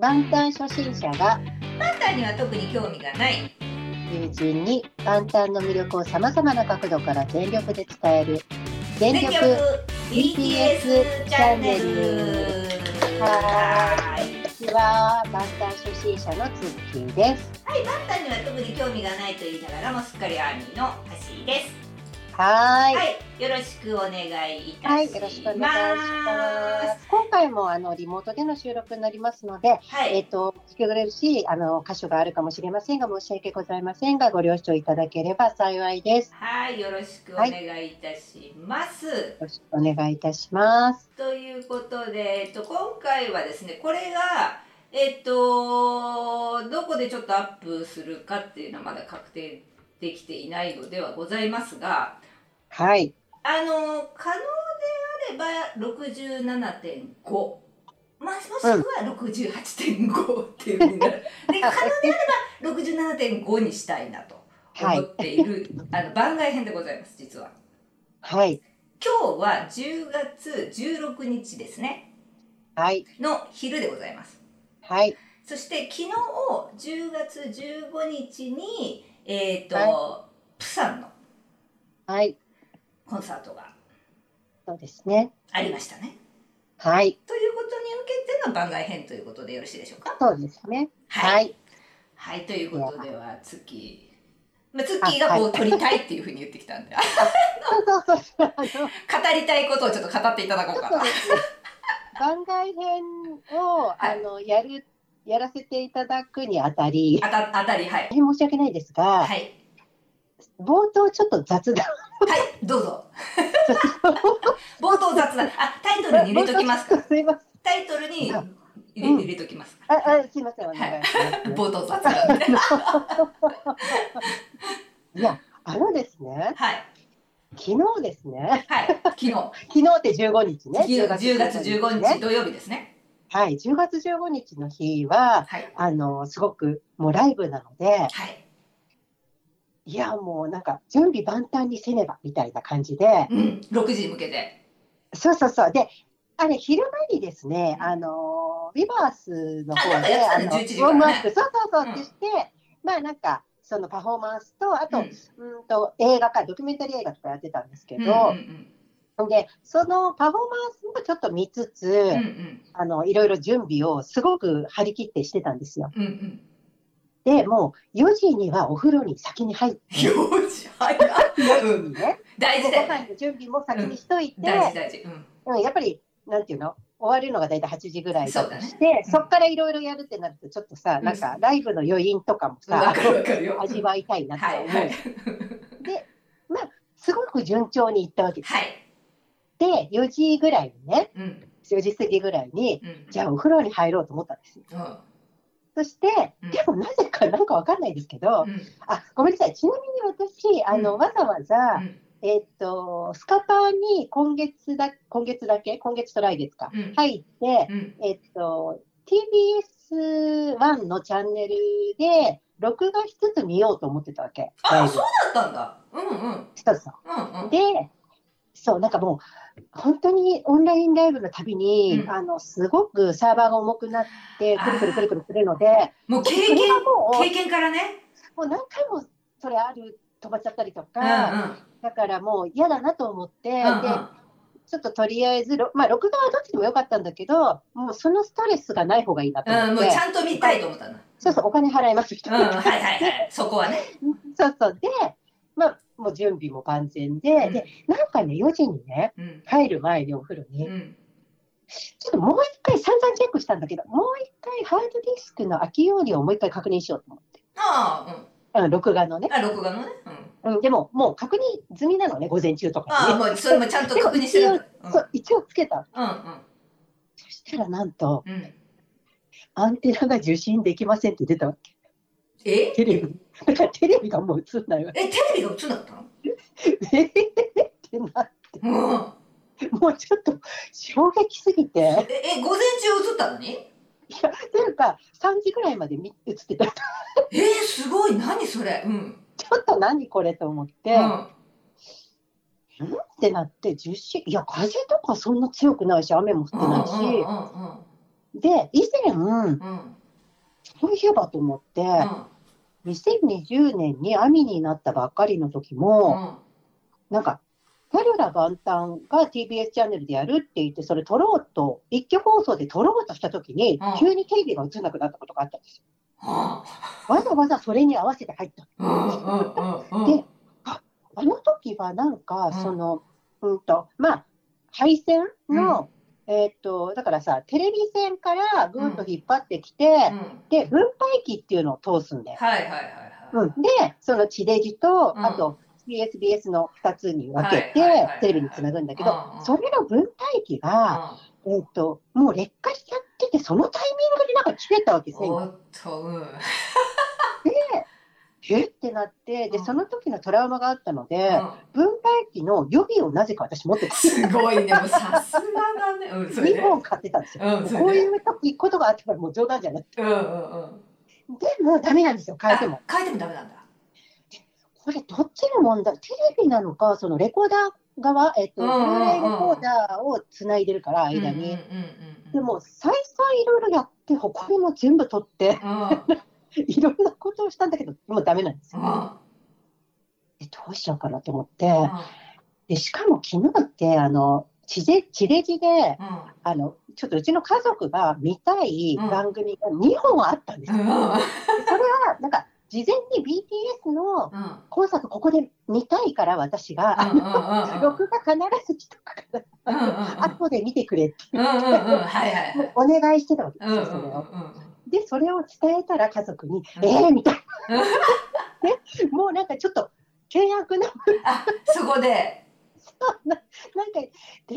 万端初心者がパンダには特に興味がない。友人に万端の魅力をさまざまな角度から全力で伝える全力 BTS チャンネル。ははい。こんにちは万端初心者のツッキーです。はい、パンダには特に興味がないと言いながらもすっかりアーミーのハシーです。はーいはい、よろしくお願いいたします。はい、よろしくお願いします。今回もあのリモートでの収録になりますので、はい、えっ、と聞き取れるし、あの箇所があるかもしれませんが申し訳ございませんがご了承いただければ幸いです。はい、よろしくお願いいたします。よろしくお願いいたします。ということで、えっと今回はですね、これがえっとどこでちょっとアップするかっていうのはまだ確定できていないのではございますが、はい、あの可能であれば67.5。まあ、もしくは68.5っていうふうになる。で、可能であれば67.5にしたいなと思っている、あの番外編でございます、実は。はい、今日は10月16日ですね、はい、の昼でございます。はい、そして昨日10月15日に、えっ、と、はプサンのはい、コンサートがそうですね。ありましたね。はい、ということに受けての番外編ということでよろしいでしょうか？そうですね。は。はいい、はい、ということでは、ツッキー。まあ、ツッキーがこう撮りたいっていうふうに言ってきたんで、語りたいことをちょっと語っていただこうかな。番外編を、はいあのやるやらせていただくにあたり、あた、あたり、はい。申し訳ないですが、はい。冒頭ちょっと雑談はい、どうぞ。冒頭雑談。あ、タイトルに入れときますか。すいません。タイトルに入れ,、うん入れときますか。あ、あ、すいません、お願い。冒頭雑談で。いや、あのですね、はい。昨日ですね、はい。昨日。昨日って15日ね。10月15日ね。土曜日ですね。はい、10月15日の日は、はい。あの、すごくもうライブなので、はい。いや、もうなんか準備万端にせねばみたいな感じで、うん。6時に向けて。そうそうそう。で、あれ、昼間にですね、あの、ビバースの方で、あの、11時からねウォームアップ、そうそうそううんってして、まあなんか、そのパフォーマンスと、あと、ううんん、と映画か、ドキュメンタリー映画とかやってたんですけうんどう、んで、そのパフォーマンスもちょっと見つつ、うん。うんうん。あの、いろいろ準備をすごく張り切ってしてたんですよ。うんうん。で、もう4時にはお風呂に先に入って、よし、はい。4時ね、大事だ。ご飯の準備も先にしといて、大事大事。うん。うん、やっぱり、なんていうの終わるのが大体8時ぐらいだとして、そうんそっからいろいろやるってなると、ちょっとさ、うんなんかライブの余韻とかもさ、わかるわかるよ。味わいたいなと思う。はいはい。で、まあ、すごく順調にいったわけです。はい。で、4時ぐらいにね、うん。4時過ぎぐらいに、うん。じゃあお風呂に入ろうと思ったんですよ。うん。そして、うんでもなぜかなんかわかんないですけど、うん。あ、ごめんなさい。ちなみに私、あの、うんわざわざ、うんえっと、スカパーに今月だ、今月だけ、今月と来月か、うん入って、うん。えっと、TBS1 のチャンネルで、録画しつつ見ようと思ってたわけ。ラあ、そうだったんだ。うんうん。そうそうんうんう。。で、そう、なんかもう、本当にオンラインライブのたびに、うんあの、すごくサーバーが重くなって、くるくるくるくるするので、もう経験、がもう、経験からね。もう何回もそれある、飛ばっちゃったりとうんか、だからもう嫌だなと思って、うん。うんで、ちょっととりあえず、ろまあ、録画はどっちでもよかったんだけど、もうそのストレスがない方がいいなとうん。うん。もう思って、ちゃんと見たいと思ったんだ。そうそう、お金払います、人うん。はいはいはい。そこはね。そうそう。で、まあ、もう準備も万全で、うんで、なんかね、4時にね、うん。入る前にお風呂に、うん。ちょっともう一回散々チェックしたんだけど、もう一回ハードディスクの空き容量をもう一回確認しようと思って。ああ、うん。うん、録画のね。あ、録画のね。うん。うん、でも、もう確認済みなのね、午前中とかああ、にね。もうそれもちゃんと確認してるそう、一応つけた。うんそしたらなんと、うん。うん。アンテナが受信できませんって出たわけ。え？テレビ。だからテレビがもう映んないわけ。え、テレビが映んなかったの？え？ーってなって、うん。もうちょっと衝撃すぎて。え、え午前中映ったのに？いや、というか、3時ぐらいまで見映ってた。えー、すごい。何それ？うん。ちょっと何これと思って、うん。ってなって、受信、いや、風とかそんな強くないし、雨も降ってないし、で、以前、うんそういえばと思って、うん。2020年にアミになったばっかりの時うも、ん。なんか、ギャルラ万端が TBS チャンネルでやるって言って、それ撮ろうと、一挙放送で撮ろうとした時にうん、急にテレビが映んなくなったことがあったんですよ。はわざわざそれに合わせて入った。あうんうんうんうん。であの時はなんかうん、その、うんと、まあ、配線の、えーっと、だからさ、テレビ線からぐーっと引っ張ってきて、うん。で、分配器っていうのを通すんだよ。はいはいはいはい。うん、で、その地デジと、うん。あと CSBS の2つに分けてテレビにつなぐんだけどそれの分配器が、えーっと、もう劣化しちゃってて、そのタイミングでなんか切れたわけ、うん線が。おっとうんえ？ってなって、で、うん。その時のトラウマがあったので、うん。分配器の予備をなぜか私持ってた。すごいねさすがだね。うんそれ2で本買ってたんですよ。こういう時ことがあったからもう冗談じゃなくて。うんうんうん。でもダメなんですよ、変えても。あ変えてもダメなんだ。これどっちの問題？テレビなのか、そのレコーダー側、えっと、ブルーレイレコーダーをつないでるから、間に。でも、再三いろいろやって、他にも全部取って、うん いろんなことをしたんだけど、もうダメなんですよ。どうしようかなと思って。で、しかも昨日って、あの、地デ地デジで、うん。あの、ちょっとうちの家族が見たい番組が2本あったんですよ。うん。でそれは、なんか、事前に BTS のうん。コンサートここで見たいから私が、あうんうんうんうん。の録画必ず来たから、後で見てくれって。お願いしてたわけですよ。うんで、それを伝えたら家族に、うん。えーみたいうんな。ね、もうなんかちょっと険悪な、あそこで。なんか、で、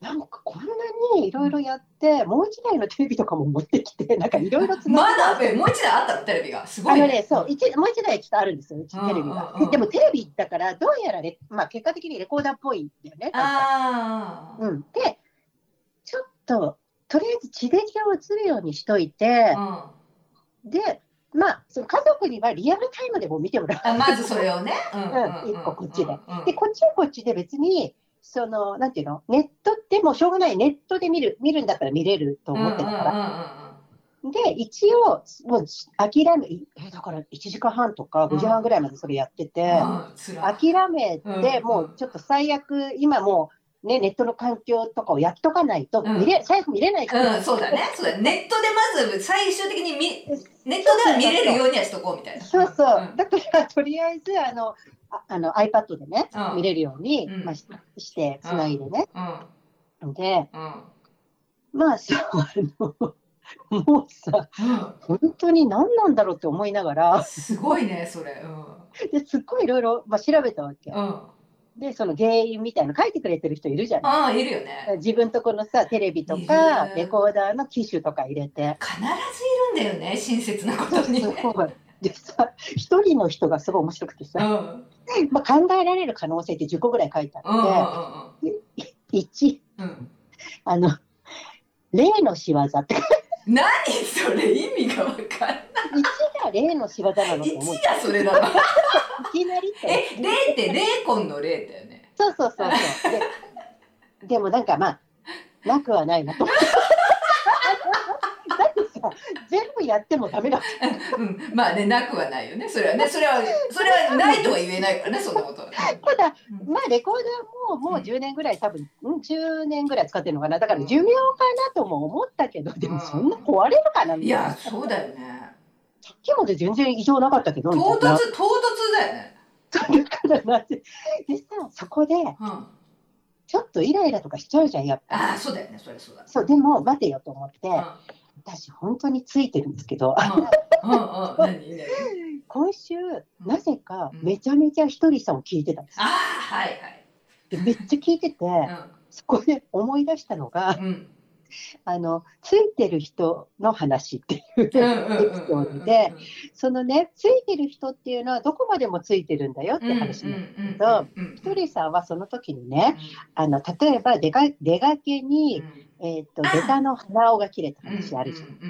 なんかこんなにいろいろやって、もう一台のテレビとかも持ってきて、なんかいろいろつなまだえもう一台あったのテレビが。すごいあのね、そう、一もう一台ちょっとあるんですよ、うちうんテレビが。でもテレビだから、どうやらレ、まあ結果的にレコーダーっぽいんだよね。ああうん。で、ちょっと、とりあえず地デジを映るようにしといて、うん。で、まあ、その家族にはリアルタイムでも見てもらう。あまずそれをね。一個こっちで。で、こっちはこっちで別に、その、なんていうの、ネットってもうしょうがない、ネットで見る、見るんだったら見れると思ってたから。で、一応、もう諦め、え、だから1時間半とか5時半ぐらいまでそれやってて、うん。諦めて、うん。もうちょっと最悪、今もう、ね、ネットの環境とかをやっとかないと、うん見れ、最悪見れないから。うん、そうだね。そうだね。ネットでまず最終的に見、ネットでは見れるようにはしとこうみたいな。そうそう。んだから、とりあえず、あの、ああの iPad でね、うん見れるように、うんまあ、しして、つないでね。うん。で、うん。まあ、そう、あの、もうさ、本当に何なんだろうって思いながうん。ら、すごいね、それ。うん。ですっごいいろいろ、まあ、調べたわけ。うん。で、その原因みたいなの書いてくれてる人いるじゃない？ああ、いるよね。自分とこのさ、テレビといか、るレコーダーの機種とか入れて。必ずいるんだよね、親切なことに。すごい。でさ、一人の人がすごい面白くてうん。さ、うんまあ、考えられる可能性って10個ぐらい書いてうんあって、1、うんうん。あの、例の仕業って、何それ？意味がわかんない。1が例の仕業なのと思う。い一やそれだな。きなり。え、霊って霊魂の霊だよね。そうそうそうそう。ででもなんかまあ、なくはないなと思って。全部やってもダメだ。うん。まあね、なくはないよね。それはね、それは、それはないとは言えないからね、そんなことは。ただ、うんまあレコーダーももう10年ぐらい多分、うん、10年ぐらい使ってるのかな。だから寿命かなとも思ったけど、でもそんな壊れるかなみたいな。いや、そうだよね。さっきまで全然異常なかったけど、唐突。唐突だよね。だからなって。でさ、そこで、うん。あちょっっとイライラとかしちゃうじゃん、やっぱ。あ、そうだよね、それそうだ。そう、でも待てよと思って、うん私本当についてるんですけど、今週、なぜかめちゃめちゃひとりさんを聞いてたんです。ああ、はいはい。でめっちゃ聞いてて、そこで思い出したのが、うん。うん。あの、ついてる人の話っていうエピソードで、そのね、ついてる人っていうのはどこまでもついてるんだよって話なんだけど、うんひとりさんはその時にね、あの、例えば出か出かけに、えっ、と、下駄の鼻緒が切れた話あるじゃん。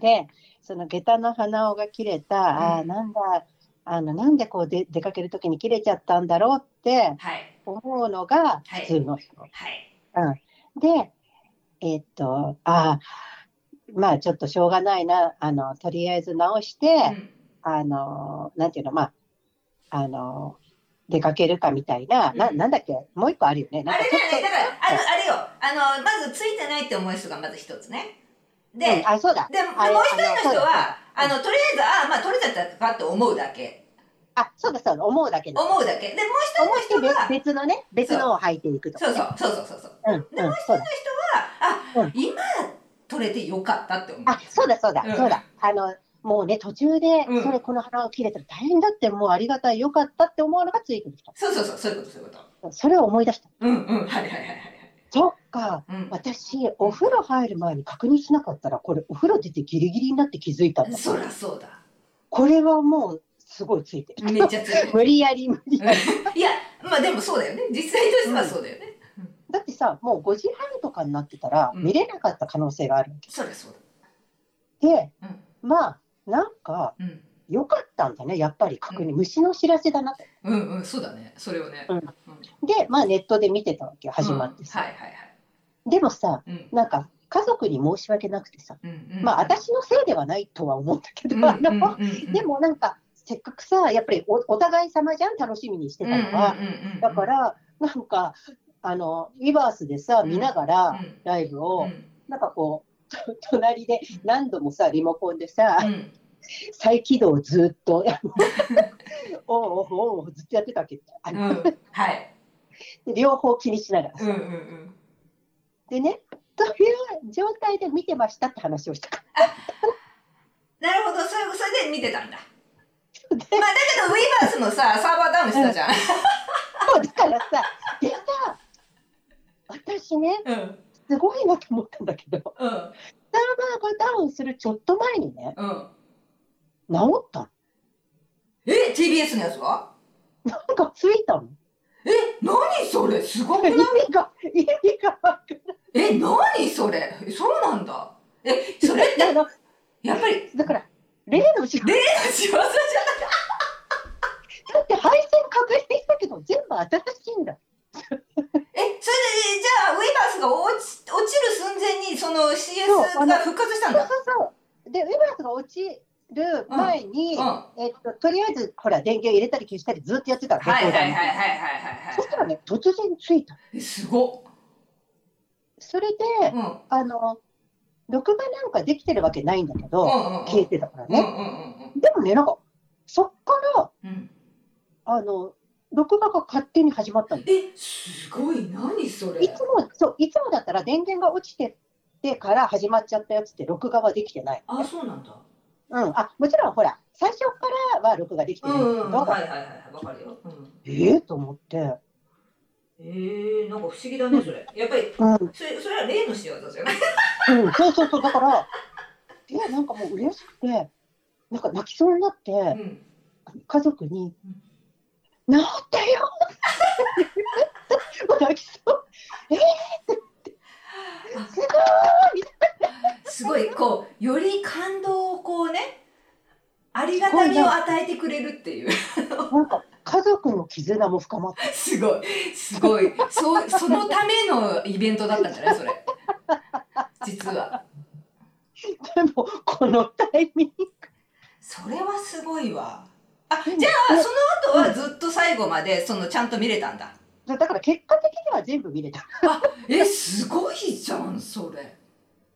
で、その下駄の鼻緒が切れた、ああ、うんなんだ、あの、なんでこうで出かける時に切れちゃったんだろうってはい思うのが普通の人。はい。うん、で、えっと、ああ、まあちょっとしょうがないな、あの、とりあえず直して、うん。あの、なんていうの、まあ、あの、出かけるかみたいな、なうん。なんだっけ、もう一個あるよね。なんあれかちょっとだよねだからあのあれよ。あのまずついてないって思う人がまず一つね。で、うん。あ、そうだ。ででもうあれ一人の人はあのとりあえずああまあ取れちゃったかって思うだけあ、そうだそうだ、思うだけだ。思うだけでもう一人の人が別別のね、別のを履いていくとか、そうね。そうそうそうそうそううん、うん、そうだ。あ、うん今取れてよかったって思うあ、そうだそうだ、うんそうだ。あの、もうね、途中で、うんそれこの花を切れたら大変だって、もうありがたい、よかったって思うのがついてる人。そうそうそうそういうことそういうことそれを思い出した。うんうんはいはいはいはいはいそっか。うん私、お風呂入る前に確認しなかったら、これ、お風呂出てギリギリになって気づいたんだ。そりゃそうだこれはもう、すごいついてる。めっちゃ強い 無理やり、無理やり。いやまあでもそうだよね。実際としてはそうだよね、だってさ、もう5時半とかになってたら、うん。見れなかった可能性があるわけ。そりゃそうで、だまあ、なんか、うん。うん良かったんだね、やっぱり確認。虫の知らせだなと。うんうんそうだね。それをね。で、まあ、ネットで見てたわけよ、始まってさ。うん。はいはいはい。でもさ、うん。なんか、家族に申し訳なくてさ、まあ、私のせいではないとは思うんだけど、でもなんか、せっかくさ、やっぱりおお互い様じゃん、楽しみにしてたのは。だから、なんか、あの、リバースでさ、うん。見ながら、うん。ライブを、うん。なんかこう、隣で何度もさ、リモコンでさ、うん。再起動をずっと、おうおうおうおうずっとやってたわけ。あうのん。はい。で両方気にしながらさ。うんうんうん。でね、という状態で見てましたって話をした。かなるほど。それそれで見てたんだまあだけどウィーバースもさサーバーダウンしたじゃん。ら。そうだからさ、でさ、私ね、うん。すごいなと思ったんだけど、サーうんバーがダウンするちょっと前にね、うん。治ったの。え TBS のやつは？なんかついたの。え何それ？すごくない？意味が、意味がわかん。え何それ？えそうなんだ。えそれってやっぱりだから、例の仕事。例の仕業じゃだってしたけど、全部新しいんだ。えそれでじゃあウィーバースが落ち落ちる寸前にその CS が復活したんそうだそうそう。で、ウェバースが落ちる前に、うん。えっと、とりあえず、ほら、電源入れたり消したりずっとやってたのはいはいはいはいはいはい。はいそしたらね、突然ついた。えすごっ。それで、うん。うんあの、録画なんかできてるわけないんだけど、うんうん消えてたからね。うんうんでもね、なんか、そっから、うんうん。あの、録画が勝手に始まったの。えすごい。何それ。いつも、そう、いつもだったら電源が落ちててから始まっちゃったやつって録画はできてない。あそうなんだ。うん。あ、もちろんほら、最初からは録画できてうないんだけど、んうんはいはいはいはいわかるよ、うん、ええと思って、えー、なんか不思議だねそれ。やっぱりうん、それそれは例の仕業じゃないうん、そうそうそう、だから、で、なんかもう嬉しくて、なんか泣きそうになって、うん。家族にうん、治ったよ。もう泣きそう。えーすごいすごいこうより感動をこうねありがたみを与えてくれるっていう。なんか家族の絆も深まって、すごい。すごい。そうそのためのイベントだったんじゃない？それ。実は。でも、このタイミング。それはすごいわあじゃあその後はずっと最後までそのちゃんと見れたんだだから結果的には全部見れた。えすごいじゃんそれ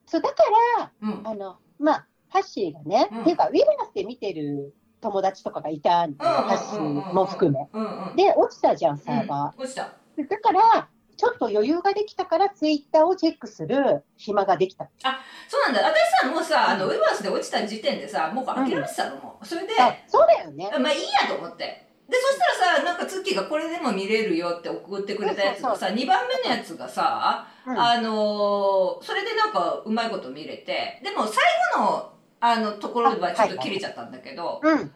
そうだから、うんあの、まあ、ハッシーがね、うんっていうか、ウィルナスで見てる友達とかがいたんだよ、ハッシーも含め。うんうんで、落ちたじゃん、サーバうん落ちたー。だから、ちょっと余裕ができたから、ツイッターをチェックする暇ができた。そうなんだ。私さもうさあのウェバースで落ちた時点でさもう諦めてたの？もうそれであ、そうだよね。まあいいやと思って。でそしたらさなんかツッキーがこれでも見れるよって送ってくれたやつがさ2番目のやつがさ、うん。あのーそれでなんかうまいこと見れてでも最後のあのところはちょっと切れちゃったんだけど、うん。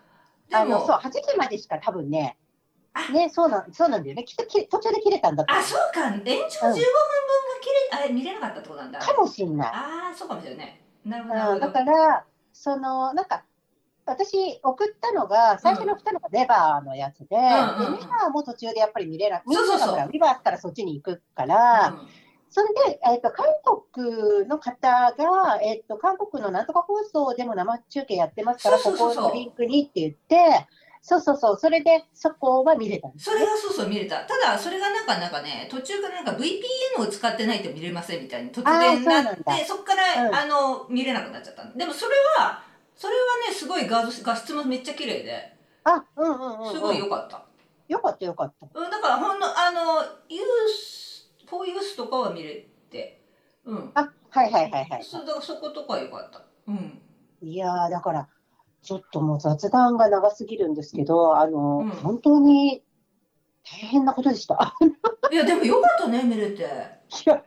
でもそう、8時までしか多分ねあ、ね、そうなん、そうなんだよね。きっとき途中で切れたんだあそうか。延長15分分が切れ、あれ見れなかったってことなんだ。うかもしんない。ああそうかもしれないなるほどだから、その、なんか、私送ったのが、最初の来たのがレバーのやつで、んうんうん。でレバーも途中でやっぱり見れない。みんそうそうそう。ながほら、リバースからそっちに行くから、うん。それで、えっと、韓国の方が、えっと、韓国のなんとか放送でも生中継やってますから、ここのリンクにって言って、そうそうそう、それでそこは見れたんですそれがそうそう見れた。ただ、それがなんか、なんかね、途中からなんか VPN を使ってないと見れませんみたいに突然なってあーそうなんだ、そっから、うんあの、見れなくなっちゃった。でもそれは、それはね、すごい画像画質もめっちゃ綺麗で、あ、うんうんうん、うん。すごい良かった。よかったよかった。うん、だからほんの、あの、ユース、フォーユースとかは見れて、うん。あ、はいはいはいはい。そだからそことかは良かった。うん。いやー、だから、ちょっともう雑談が長すぎるんですけど、あの、うん本当に大変なことでした。いや、でも良かったね、見れて。いや、よ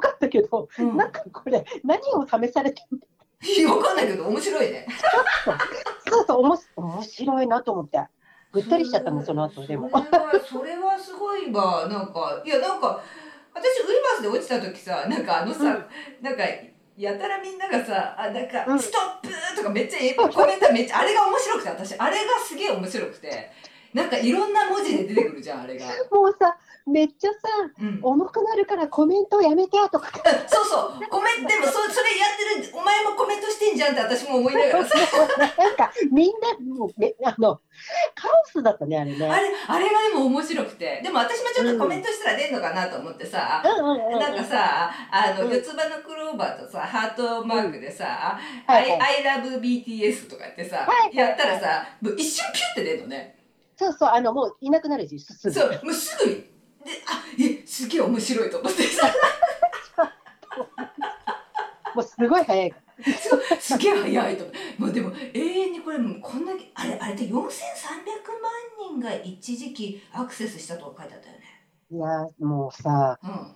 かったけど、うん。なんかこれ、何を試されてるいやわかんないけど、面白いね。そうそう、おもし面白いなと思って。ぐったりしちゃったもん、その後でも。それは、それはすごいわ。なんか、いや、なんか、私、ウイバースで落ちた時さ、なんかあのさ、うんなんか、やたらみんながさ、あ、なんか、うんストップとかめっちゃえコメントめっちゃ、あれが面白くて、私、あれがすげえ面白くて、なんかいろんな文字で出てくるじゃん、あれが。もうさ、めっちゃさ、うん。重くなるからコメントやめてとか。そうそう、コメント、でもそそれやってる、お前もコメントしてんじゃんって私も思いながらさ、なんか、みんな、もう、めあの、カオスだったね、あれね。あれ、あれがでも面白くて、でも私もちょっとコメントしたら出んのかなと思ってさ、うん。なんかさ、あの、うん四つ葉のクローバーとさ、ハートマークでさ、はいはい I, I love BTS とか言ってさ、はいはいやったらさ、もう一瞬ピュって出るのね。そうそう、あの、もういなくなるし、すぐ。そう、もうすぐに、で、あ、え、すげえ面白いと思ってさ、もうすごい早い。そうすげえ早いと。もうでも、永遠にこれ、もうこんだけ、あれ、あれで4300万人が一時期アクセスしたとか書いてあったよね。いや、もうさ、うん。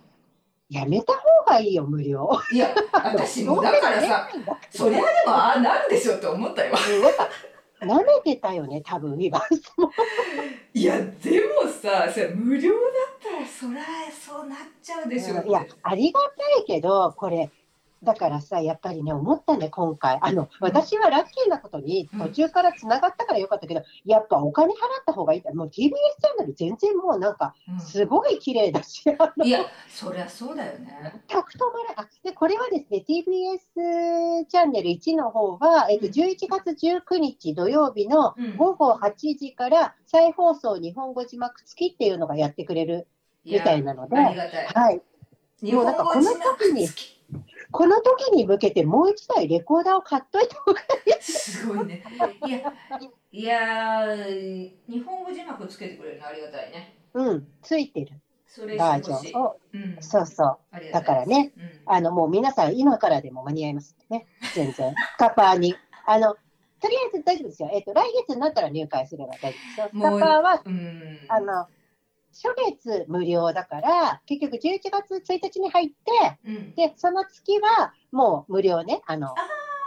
やめた方がいいよ、無料。いや、私もだからさ、そりゃでもああなるでしょって思ったよ。舐めてたよね、多分、ウィバースも。いや、でもさ、それ無料だったらそりゃそうなっちゃうでしょって。いや、ありがたいけど、これ、だからさ、やっぱりね、思ったね、今回。あの、私はラッキーなことに、うん途中から繋がったからよかったけど、やっぱお金払った方がいい。もう TBS チャンネル全然もうなんか、うんすごい綺麗だし、あのいや、そりゃそうだよね。全く止まらあでこれはですね、TBS チャンネル1の方は、えっと、うん11月19日土曜日のうん午後8時から再放送日本語字幕付きっていうのがやってくれるみたいなので、い。はい、日本語字幕付き。この時に向けてもう一台レコーダーを買っといた方がいい。すごいね。いや、いやー、日本語字幕つけてくれるのありがたいね。うん、ついてるそれバー。ジョンを。うん。そうそう。だからね、うん。あの、もう皆さん今からでも間に合いますね。全然。スカパーに。あの、とりあえず大丈夫ですよ。えっ、と、来月になったら入会すれば大丈夫ですよ。スカもうパーは、うん。あの、初月無料だから、結局11月1日に入って、うん。で、その月はもう無料ね。あの、あ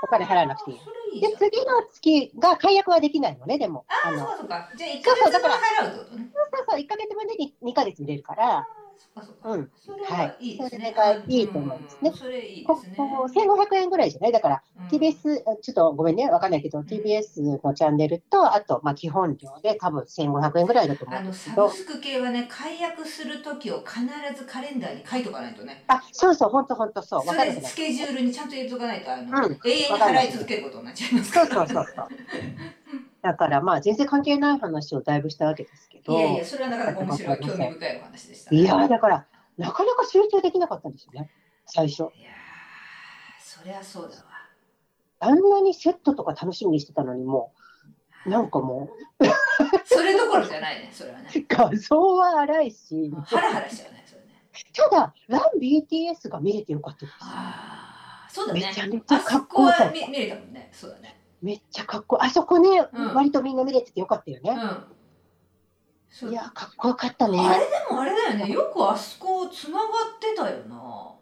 お金払わなくていい。で、。次の月が解約はできないのね、でも。ああ、のそうかそうか。じゃあ1ヶ月分払うってことね。そうそう、1ヶ月分で 2, 2ヶ月見れるから、そっかそっか。うん。それはいいですね。はいそれがいいと思いますねうんそれいいでこすね。こ1500円ぐらいじゃない？だから、うん TBS、あちょっとごめんね、わかんないけど、TBS のチャンネルと、あと、まあ、基本料で多分1500円ぐらいだと思あのうんですけどサブ、スク系はね、解約するときを必ずカレンダーに書いとかないとね。あ、そうそう、ほんとほんとそう、わかるスケジュールにちゃんと入れとかないと、あの、うん永遠に払い続けることになっちゃいますかそうら。そうそうそう。だから、まあ、全然関係ない話をだいぶしたわけですけど、いやいや、それはなかなか面白い、興味深いお話でした、いやーだから、なかなか集中できなかったんですよね、最初。いやーそりゃそうだわ。あんなにセットとか楽しみにしてたのに、もう、なんかもそれどころじゃないね、それはね。う、画像は荒いし、ハラハラしちゃうね、それね。ただ、ラン BTS が見れてよかったです。ああ、そうだねめちゃめ。ちゃあかっこよかった見れたもんね、そうだね。めっちゃかっこ。あそこね、うん割とみんな見れててよかったよね。うん。いや、かっこよかったね。あれでもあれだよね、よくあそこつながってたよな。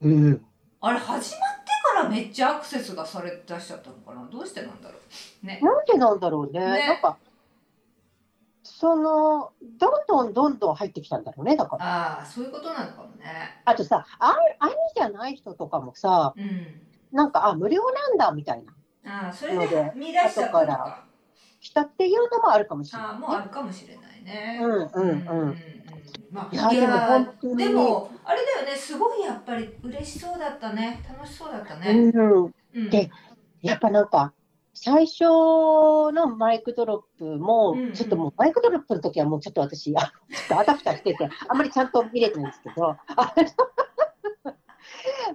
うん。あれ始まってからめっちゃアクセスがされ出しちゃったのかなどうしてなんだろうね。なんでなんだろうね。ねなんか、その、どんどんどんどん入ってきたんだろうね。だから。ああ、そういうことなのかもね。あとさ、あ兄じゃない人とかもさ、うん。なんか、あ、無料なんだみたいな。ああ、それで見出しちゃったのか。来たっていうのもあるかもしれああ、ない、もうあるかもしれないね。うんうんうん。うんまいやでも本当に。でもあれだよね。すごいやっぱり嬉しそうだったね。楽しそうだったね。うん、うん。でやっぱなんか、最初のマイクドロップもちょっともうマイクドロップの時はもうちょっと私、あちょっとあたふたしてて、あんまりちゃんと見れてないんですけど、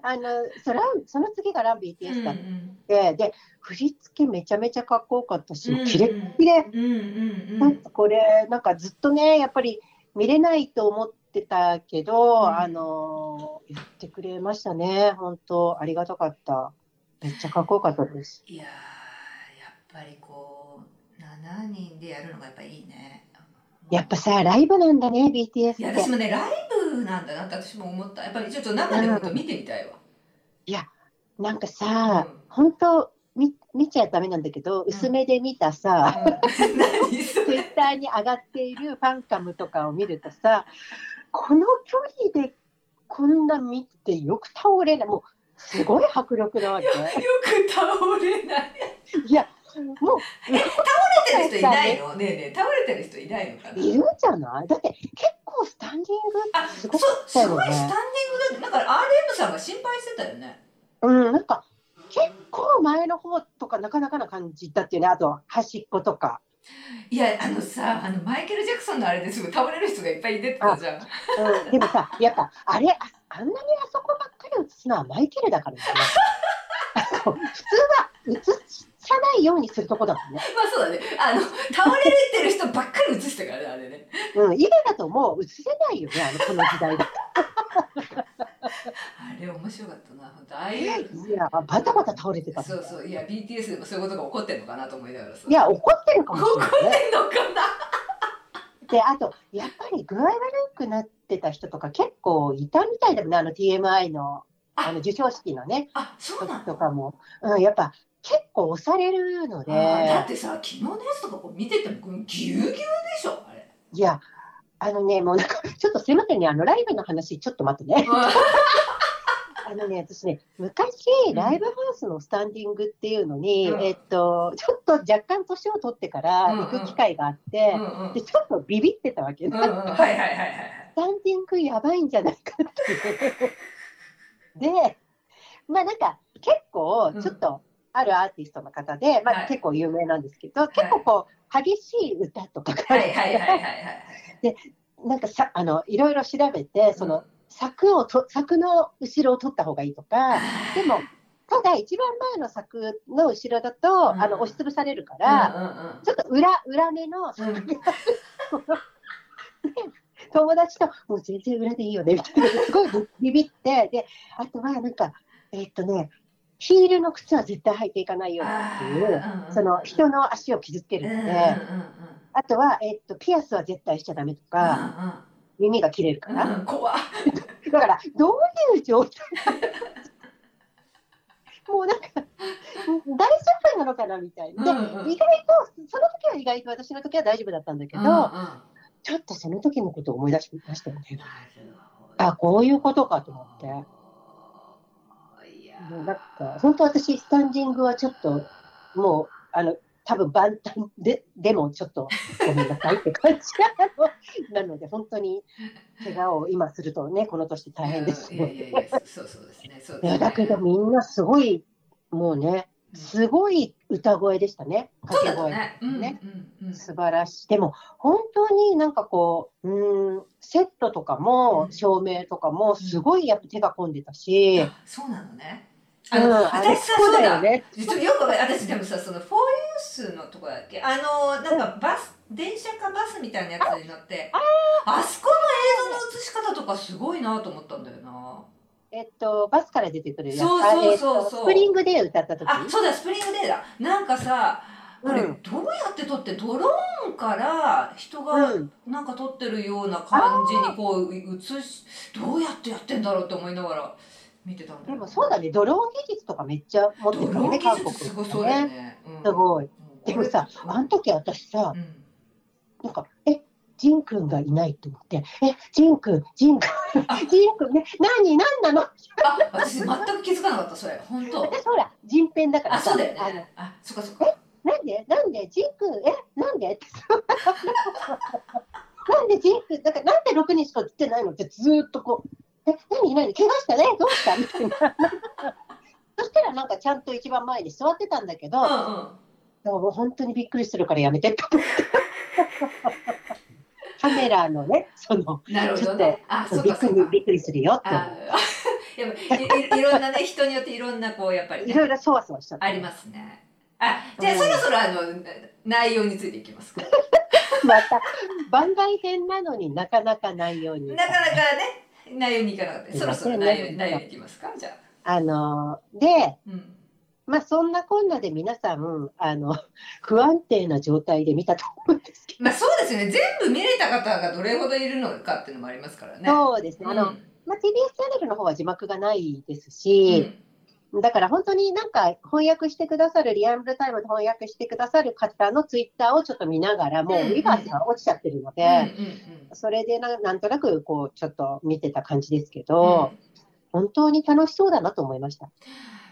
あのそらその次がラン BTS だっうんて、で、振り付けめちゃめちゃかっこよかったし、うんうん。キレッキレ、うんうんうん。なんかこれ、なんかずっとね、やっぱり見れないと思ってたけど、うん。あの言ってくれましたね、本当、ありがたかった。めっちゃかっこよかったです。いやーやっぱりこう7人でやるのがやっぱいいね。やっぱさ、ライブなんだね、BTS いやって。私もねライブなんだなって私も思ったやっぱりちょっと生でもっと見てみたいわ。なんかさうん、本当見見ちゃダメなんだけど、薄めで見たさ、ツイッターに上がっているファンカムとかを見るとさ、この距離でこんな見てよく倒れない、もうすごい迫力なわけ。よく倒れない。いや、もう倒れてる人いないの？ねえねえ倒れてる人いないのかな？いるんじゃないだって結構スタンディングあそすごかったよねすごいスタンディングだってなんか RM さんが心配してたよね。うん、なんか結構前の方とかなかなかな感じだっていうね、あと端っことか。いやあのさあのマイケル・ジャクソンのあれですぐ倒れる人がいっぱい出てたじゃん。うん、でもさ、やっぱあれあ、あんなにあそこばっかり映すのはマイケルだからね。普通は映さないようにするとこだもんね。まあそうだね。あの倒れてる人ばっかり映してからねあれね。うん、今だともう映せないよね、あのこの時代だ あれ面白かったな本当ああいう。と。いや、バタバタ倒れてたそうそういや BTS でもそういうことが起こってんのかなと思いながらさ。いや、怒ってるかもしれないね。んのかな？で、あと、やっぱり具合悪くなってた人とか結構いたみたいだもんね、あの TMI のあの授賞式のね、あそうな。とかも。うん、やっぱ結構押されるので、だってさ昨日のやつとかこう見ててもぎゅうぎゅうでしょあれ。いや、あのね、もうなんか、ちょっとすいませんね、あのライブの話、ちょっと待ってね。あのね、私ね、昔、んライブハウスのスタンディングっていうのに、うんえっと、ちょっと若干年を取ってから行く機会があって、うんうんで、ちょっとビビってたわけ。うんうんはいはいはいはい。スタンディングやばいんじゃないかっていう。で、まあなんか、結構、ちょっと、あるアーティストの方で、まはい。あ結構有名なんですけど、結構こう、激しい歌とかがあるはいはいはいはいはい。なんかさ、あの、いろいろ調べて、その、柵をと、柵の後ろを取った方がいいとか、でも、ただ一番前の柵の後ろだと、うん。あの、押しつぶされるかうんら、うんうん。ちょっと裏、裏目の柵が、で友達と、もう全然裏でいいよね、みたいな、すごいビビって、で、あとはなんか、えっとね、ヒールの靴は絶対履いていかないようにっていう、その人の足を傷つけるので、あとは、えっと、ピアスは絶対しちゃダメとか、耳が切れるから、怖っ。だから、どういう状態？もうなんか、大丈夫なのかなみたいな。で、意外と、その時は意外と私の時は大丈夫だったんだけど、ちょっとその時のことを思い出しましたよね。あ、こういうことかと思って。もうなんか、本当私、スタンディングはちょっと、もう、あの、多分万端で、でもちょっとごめんなさいって感じなの。で、本当に怪我を今するとね、この年大変です。いやね。いやいやそうそうですねそういやですね。だけどみんなすごい、もうね、すごい歌声でしたね、掛け声。ねうんね。うんうん素晴らしい。でも、本当になんかこう、うーん、セットとかも、うん。照明とかも、すごいやっぱ手が込んでたし、あそうなのね。うん、あのあれ私さそうだ。だよね。実はよく私でもさそのフォーユースのとこだっけ？あのなんかバス電車かバスみたいなやつに乗って。あそこの映像の映し方とかすごいなと思ったんだよな。えっと、バスから出てくるやつ。そうそうそうそう。あえっとスプリングで歌った時？あそうだスプリングデーだ。なんかさこれうんどうやって撮ってドローンから人がうん、なんか撮ってるような感じにこう映しどうやってやってんだろうって思いながら見てたんだよ。でもそうだね、ドローン技術とかめっちゃ持ってるからね、韓国。すごそうだよね。すごい。うん。でもさ、あの時私さう、ん。なんか、え、ジンくんがいないと思って、え、ジンくん、ジンくん、ジンくんね、何、何なの？あ私全く気づかなかったそれ。本当。私ほら、人編だからさ、あそうだよね。あそっかそっか。なんで？なんで？ジンくん、え、なんで？なんでジンク、だからなんで6人しか映ってないのってずーっとこう、え、何何怪我したねどうしたみたいな。そしたらなんかちゃんと一番前に座ってたんだけど、うんうんでももう本当にびっくりするからやめてって思って。カメラのね、その、なるほどね。あ、そうびっくそうかそうか。りびっくりするよって やっぱいいいろんなね人によっていろんなこうやっぱりう。ねいろいろそわそわしちゃって。ありますね。あじゃあうんそろそろあの内容についていきますか。また番外編なのになかなか内容に。なかなかね内容にいかなかった。そろそろ内容に内容にいきますか？じゃあ。あので、うん。まあそんなこんなで皆さんあの 不安定な状態で見たと思うんですけまあそうですよね。全部見れた方がどれほどいるのかっていうのもありますからね。ど、そうですね。あの、うんまあ TBS チャンネルの方は字幕がないですし、だから本当になんか翻訳してくださるリアルタイムで翻訳してくださる方のツイッターをちょっと見ながらもううんうんリバースが落ちちゃってるので、うんうんうんそれでななんとなくこうちょっと見てた感じですけうんど、本当に楽しそうだなと思いました。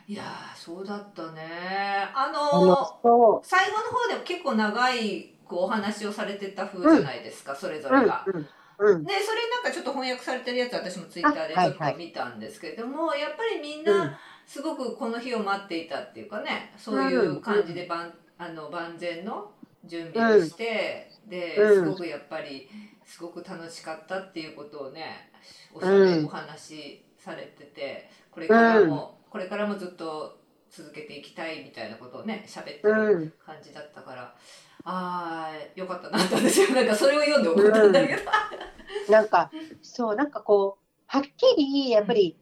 いやーそうだったね。ああの最後の方でも結構長いこうお話をされてた風じゃないですか、それぞう、うんれが。うんうん、でそれなんかちょっと翻訳されてるやつ私もツイッターでちょっと見たんですけれども、やっぱりみんうん。なすごくこの日を待っていたっていうかねそういう感じで万あの万全の準備をして、でうん。すごくやっぱりすごく楽しかったっていうことをねおお話しされててこれからも、これからもずっと続けていきたいみたいなことをね喋ってるうん、感じだったから。あーよかったなって私はなんかそれを読んで思ったんだけど、なんかそうなんかこうはっきりやっぱり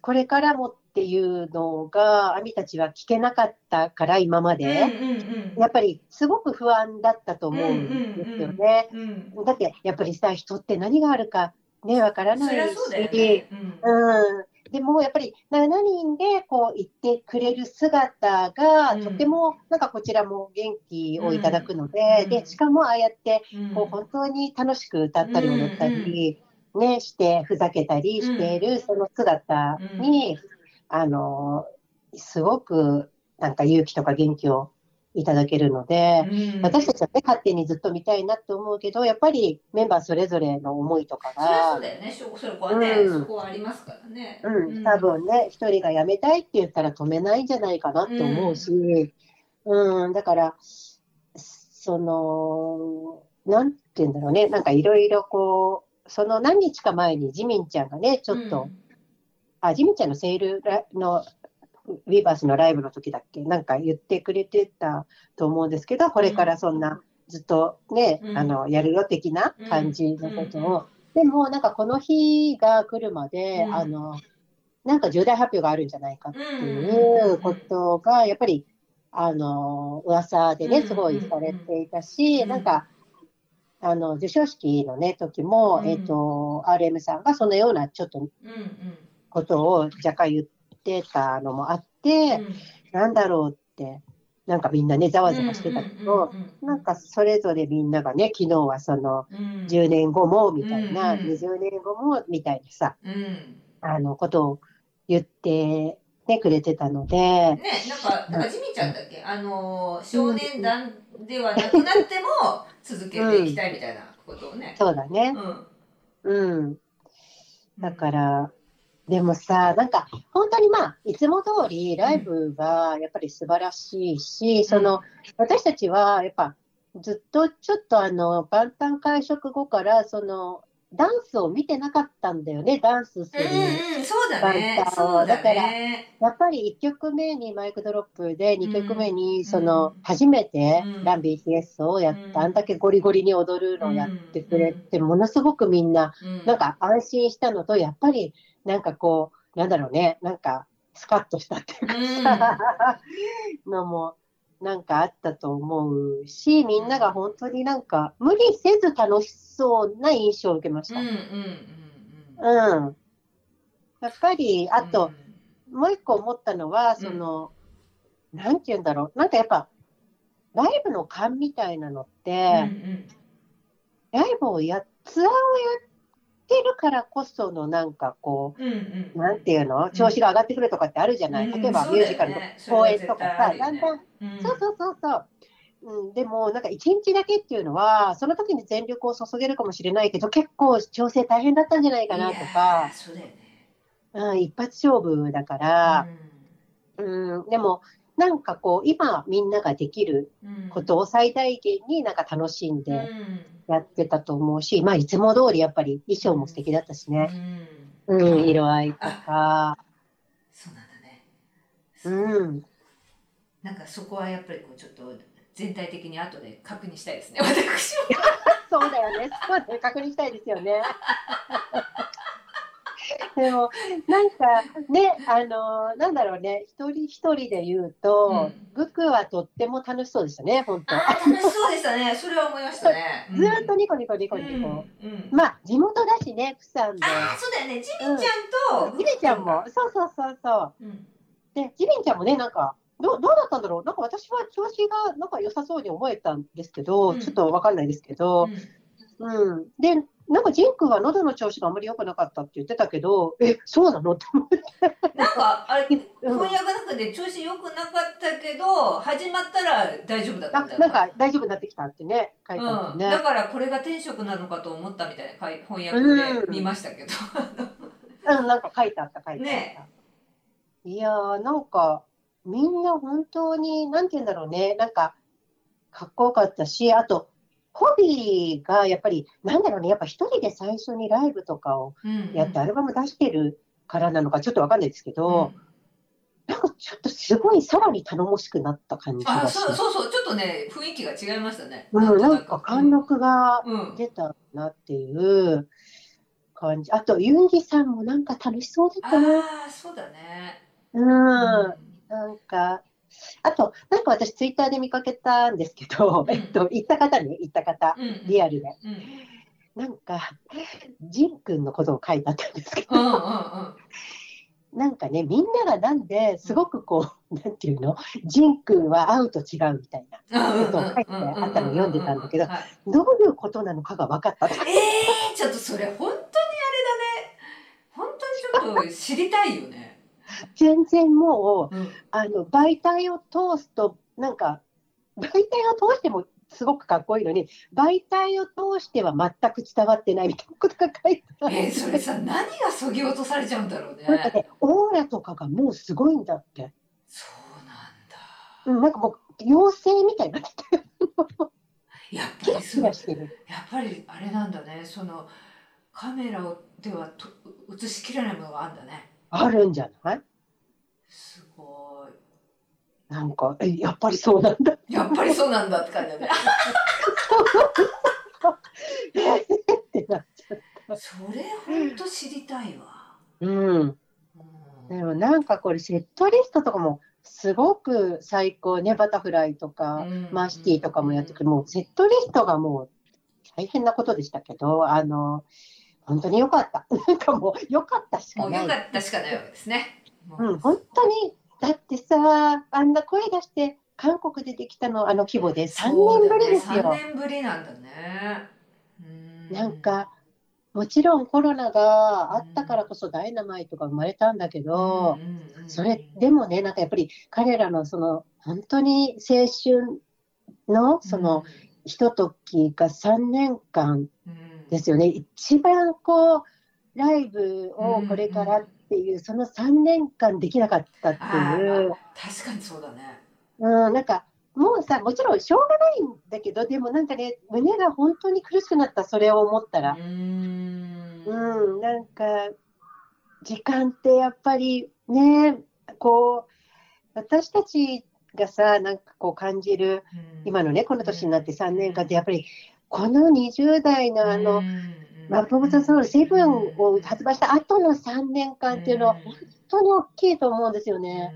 これからもっていうのが亜美たちは聞けなかったから今まで、うんうんやっぱりすごく不安だったと思うんですよね。うんうんだってやっぱりさ人って何があるかねわからそないし。りゃそうだよね。うん、でもやっぱり7人でこう言ってくれる姿がうん。とてもなんかこちらも元気をいただくので,、うん。でしかもああやってうん。こう本当に楽しく歌ったり踊ったり、ね、してふざけたりしているその姿に、あのすごくなんか勇気とか元気をいただけるので。うん私たちはね、勝手にずっと見たいなって思うけど、やっぱりメンバーそれぞれの思いとかそりゃそがう、だよね。そそこはね、うんそこはありますからね。うん、多分ね、一人が辞めたいって言ったら止めないんじゃないかなって思うし、うん、だから、その、なんて言うんだろうね、なんかいろいろこう、その何日か前にジミンちゃんがね、ちょっと、あ、ジミンちゃんのセールラの、ウィーバースのライブの時だっけ、なんか言ってくれてたと思うんですけど、これからそんな、ずっとね、うん。あの、やるよ的な感じのことを、うん。でも、なんかこの日が来るまで、うん。あの、なんか重大発表があるんじゃないかっていうことが、やっぱり、あの、噂でね、うん。すごいされていたし、うん。なんか、あの、授賞式のね、時も、うん。えっ、と、RM さんがそのようなちょっとことを若干言ってたのもあって、なんだろうって、なんかみんなね、ざわざわしてたけど、なんかそれぞれみんながね、昨日はそのうん10年後もみたいな、うんうん20年後もみたいなさ、うんあのことを言って、ね、くれてたので、ね、なんか、なんかジミちゃんだっけ、あのー少年団ではなくなっても続けていきたいみたいなことをね。そうだねう。ん。うん。だから、でもさ、なんか本当にまあ、いつも通りライブがやっぱり素晴らしいし、その、私たちはやっぱずっとちょっとあの、万端会食後から、その、ダンスを見てなかったんだよね、ダンスする。うんうん、そうだね。そうだだからね。やっぱり1曲目にマイクドロップで、2曲目うにん。その、初めてうん。ラン BTS をやっうん。た、あんだけゴリゴリに踊るのをやってくれて、ものすごくみんな、うん。なんか安心したのと、やっぱりなんかこう、なんだろうね、なんかスカッとしたっていうかさ、のもなんかあったと思うし、みんなが本当になんか無理せず楽しそうな印象を受けました。うんうんうんうん。うん。やっぱり、あと、もう一個思ったのは、その、なんて言うんだろう、なんかやっぱ、ライブの勘みたいなのっうん、て、うんライブをや、ツアーをやってるからこそのなんかこうんうん。う、なんていうの、調子が上がってくるとかってあるじゃない、うん。例えばミュージカルの公演とかさ、だんだん、うん。そうそうそうそう、うん、でも、なんか一日だけっていうのは、その時に全力を注げるかもしれないけど、結構調整大変だったんじゃないかなとか。うね。うん、一発勝負だから、うん、でも、なんかこう、今みんなができるうんことを最大限になんか楽しんうんでやってたと思うし、まあいつも通りやっぱり衣装も素敵だったしうんね。うんうん、色合いとか、そうなんだね。うん、なんかそこはやっぱりこうちょっと全体的に後で確認したいですね。私も。そうだよね、そうだよね、確認したいですよね。でも、なんかね、あのなんだろうね、一人一人で言うと、グクはとっても楽しそうでしたね、本当。楽しそうでしたね。それは思いましたね。ずーっとニコニコニコうんニコ。うんうんまあ、地元だしね、プサンで。ああそうだよね。ジミンちゃんとジミンちゃんも、そうそうそうそう。うんで、ジミンちゃんもね、なんか、どうどうだったんだろうなんか私は調子がなんか良さそうに思えたんですけど、うんちょっとわかんないですけど、うん。で、なんかジン君は喉の調子があんまり良くなかったって言ってたけど、え、そうなの？って思って。なんかあれうん。翻訳の中で調子良くなかったけど始まったら大丈夫だったあみたいなんか大丈夫になってきたってね、書いてあっうん。だからこれが転職なのかと思ったみたいな翻訳で見ましたけど、うん、なんか書いてあった、書いてあった。ね。いやー、なんか、みんな本当に、なんて言うんだろうね、なんか、かっこよかったし、あと、ホビーがやっぱり、なんだろうね、やっぱ一人で最初にライブとかをうんやってアルバム出してるからなのか、ちょっとわかんないですけど、なんかちょっとすごいさらに頼もしくなった感じがそうそうそうちょっとね雰囲気が違いましたね。うん、なんか貫禄がうん、うん出たなっていう感じ。あと、ユンギさんもなんか楽しそうだったな。ああそうだね。うん。なんか、あと、なんか私ツイッターで見かけたんですけど、うんえっと、行った方ね、行った方、うんリアルで。うんなんか、ジンくんのことを書いてあったんですけど、うんうんうんなんかね、みんながなんですごくこう、なんていうの、ジンくんは会うと違うみたいな、うんことを書いてあったのを読んでたんだけどはいどういうことなのかが分かったと。えー、ちょっとそれ本当にあれだね本当にちょっと知りたいよね、全然もう、うんあの、媒体を通すと、なんか、媒体を通してもすごくかっこいいのに、媒体を通しては全く伝わってないみたいなことが書いてある。えー、それさ何がそぎ落とされちゃうんだろうねなんかね、オーラとかがもうすごいんだって。そうなんだうん、なんかもう、妖精みたいになやっぱりそう。やっぱりあれなんだねそのカメラをではと映しきれないものがあるんだねあるんじゃない？すごなんか、え、やっぱりそうなんだ。いやっぱりそうなんだって感じだね。ってなっちゃう。それ本当知りたいわ、うん。うん。でもなんかこれ、セットリストとかも、すごく最高ね、バタフライとか、うん。マーシティとかもやってくる、もうセットリストがもう大変なことでしたけど、あの、本当に良かった。なんかもう良かったしかない。良かったしかないわけですね。もうん、本当に、だってさ、あんな声出して、韓国でできたの、あの規模で3年ぶりですよ。ね、3年ぶりなんだね。うなん、か、もちろんコロナがあったからこそダイナマイトが生まれたんだけど、それでもね、なんかやっぱり彼らのその本当に青春のその、ひとときが3年間うんですよね、一番こう、ライブをこれからっていう、その3年間できなかったってあいうー、確かにそうだね。うん、なんかもうさ、もちろんしょうがないんだけど、でもなんかね、胸が本当に苦しくなった、それを思ったら。う。ん。うん、なんか、時間ってやっぱりね、こう、私たちがさ、なんかこう感じる、今のね、この年になって3年間って、やっぱり、この20代のあの、マップ・オブ・ザ・ソウル7を発売した後の3年間っていうのは、本当に大きいと思うんですよね。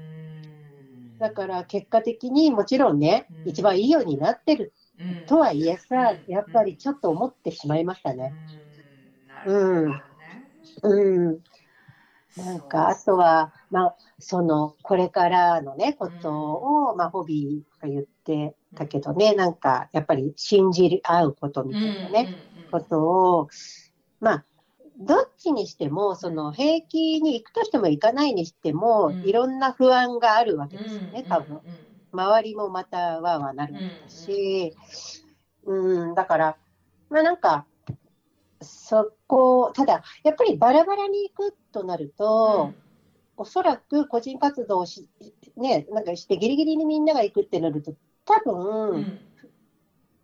だから結果的にもちろんね、うん。一番いいようになってるらとはいえさう、ん。やっぱりちょっと思ってしまいましたね。うん。うん。なんか、あとは、まあ、その、これからのね、ことを、まあ、ホビーが言ってたけどね、なんか、やっぱり信じ合うことみたいなね、ことを、まあ、どっちにしても、その、兵役に行くとしても行かないにしても、うん。いろんな不安があるわけですよね、多分。周りもまたわーわーなるわけだし、うん、だから、まあなんか、そこ、ただ、やっぱりバラバラに行くとなると、おそらく個人活動をし,、ね、なんかして、ギリギリにみんなが行くってなると、多分、うんうん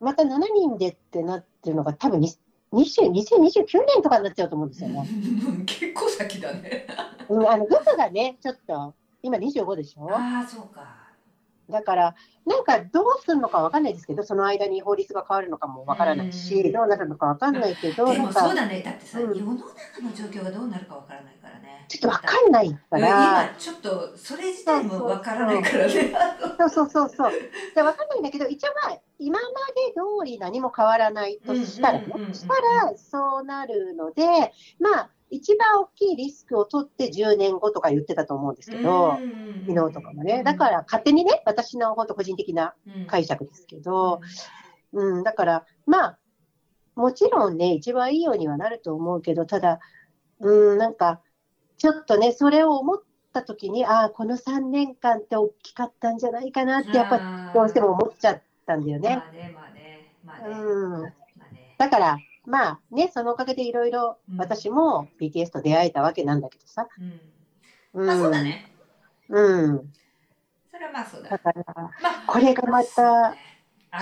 また7人でってなってるのが、多分に20 2029年とかになっちゃうと思うんですよね。結構先だね。うん、あの、グフがね、ちょっと、今25でしょ？ああ、そうか。だから、なんかどうするのかわかんないですけど、その間に法律が変わるのかもわからないし、うんどうなるのかわかんないけど、でなんか、もそうだね。だってさ、うん世の中の状況がどうなるかわからないからね。ちょっとわかんないかうんら、今ちょっとそれ自体もわからないからね。そうそうそうそう。で、わかんないんだけど、一応まあ、今まで通り何も変わらないとしたらねしたらそうなるので、まあ、一番大きいリスクを取って10年後とか言ってたと思うんですけど、昨日とかもね。だから、勝手にね、私の本当個人的な解釈ですけど、うん、だから、まあ、もちろんね、一番いいようにはなると思うけど、ただ、うん、なんか、ちょっとね、それを思ったときに、ああ、この3年間って大きかったんじゃないかなって、やっぱどうしても思っちゃったんだよね。まあね、まあね、まあね。うん。だから、まあね、そのおかげでいろいろうん私も BTS と出会えたわけなんだけどさ。うんまあそうだね。うん。それはまあそうだだ。から、まあこれがまた、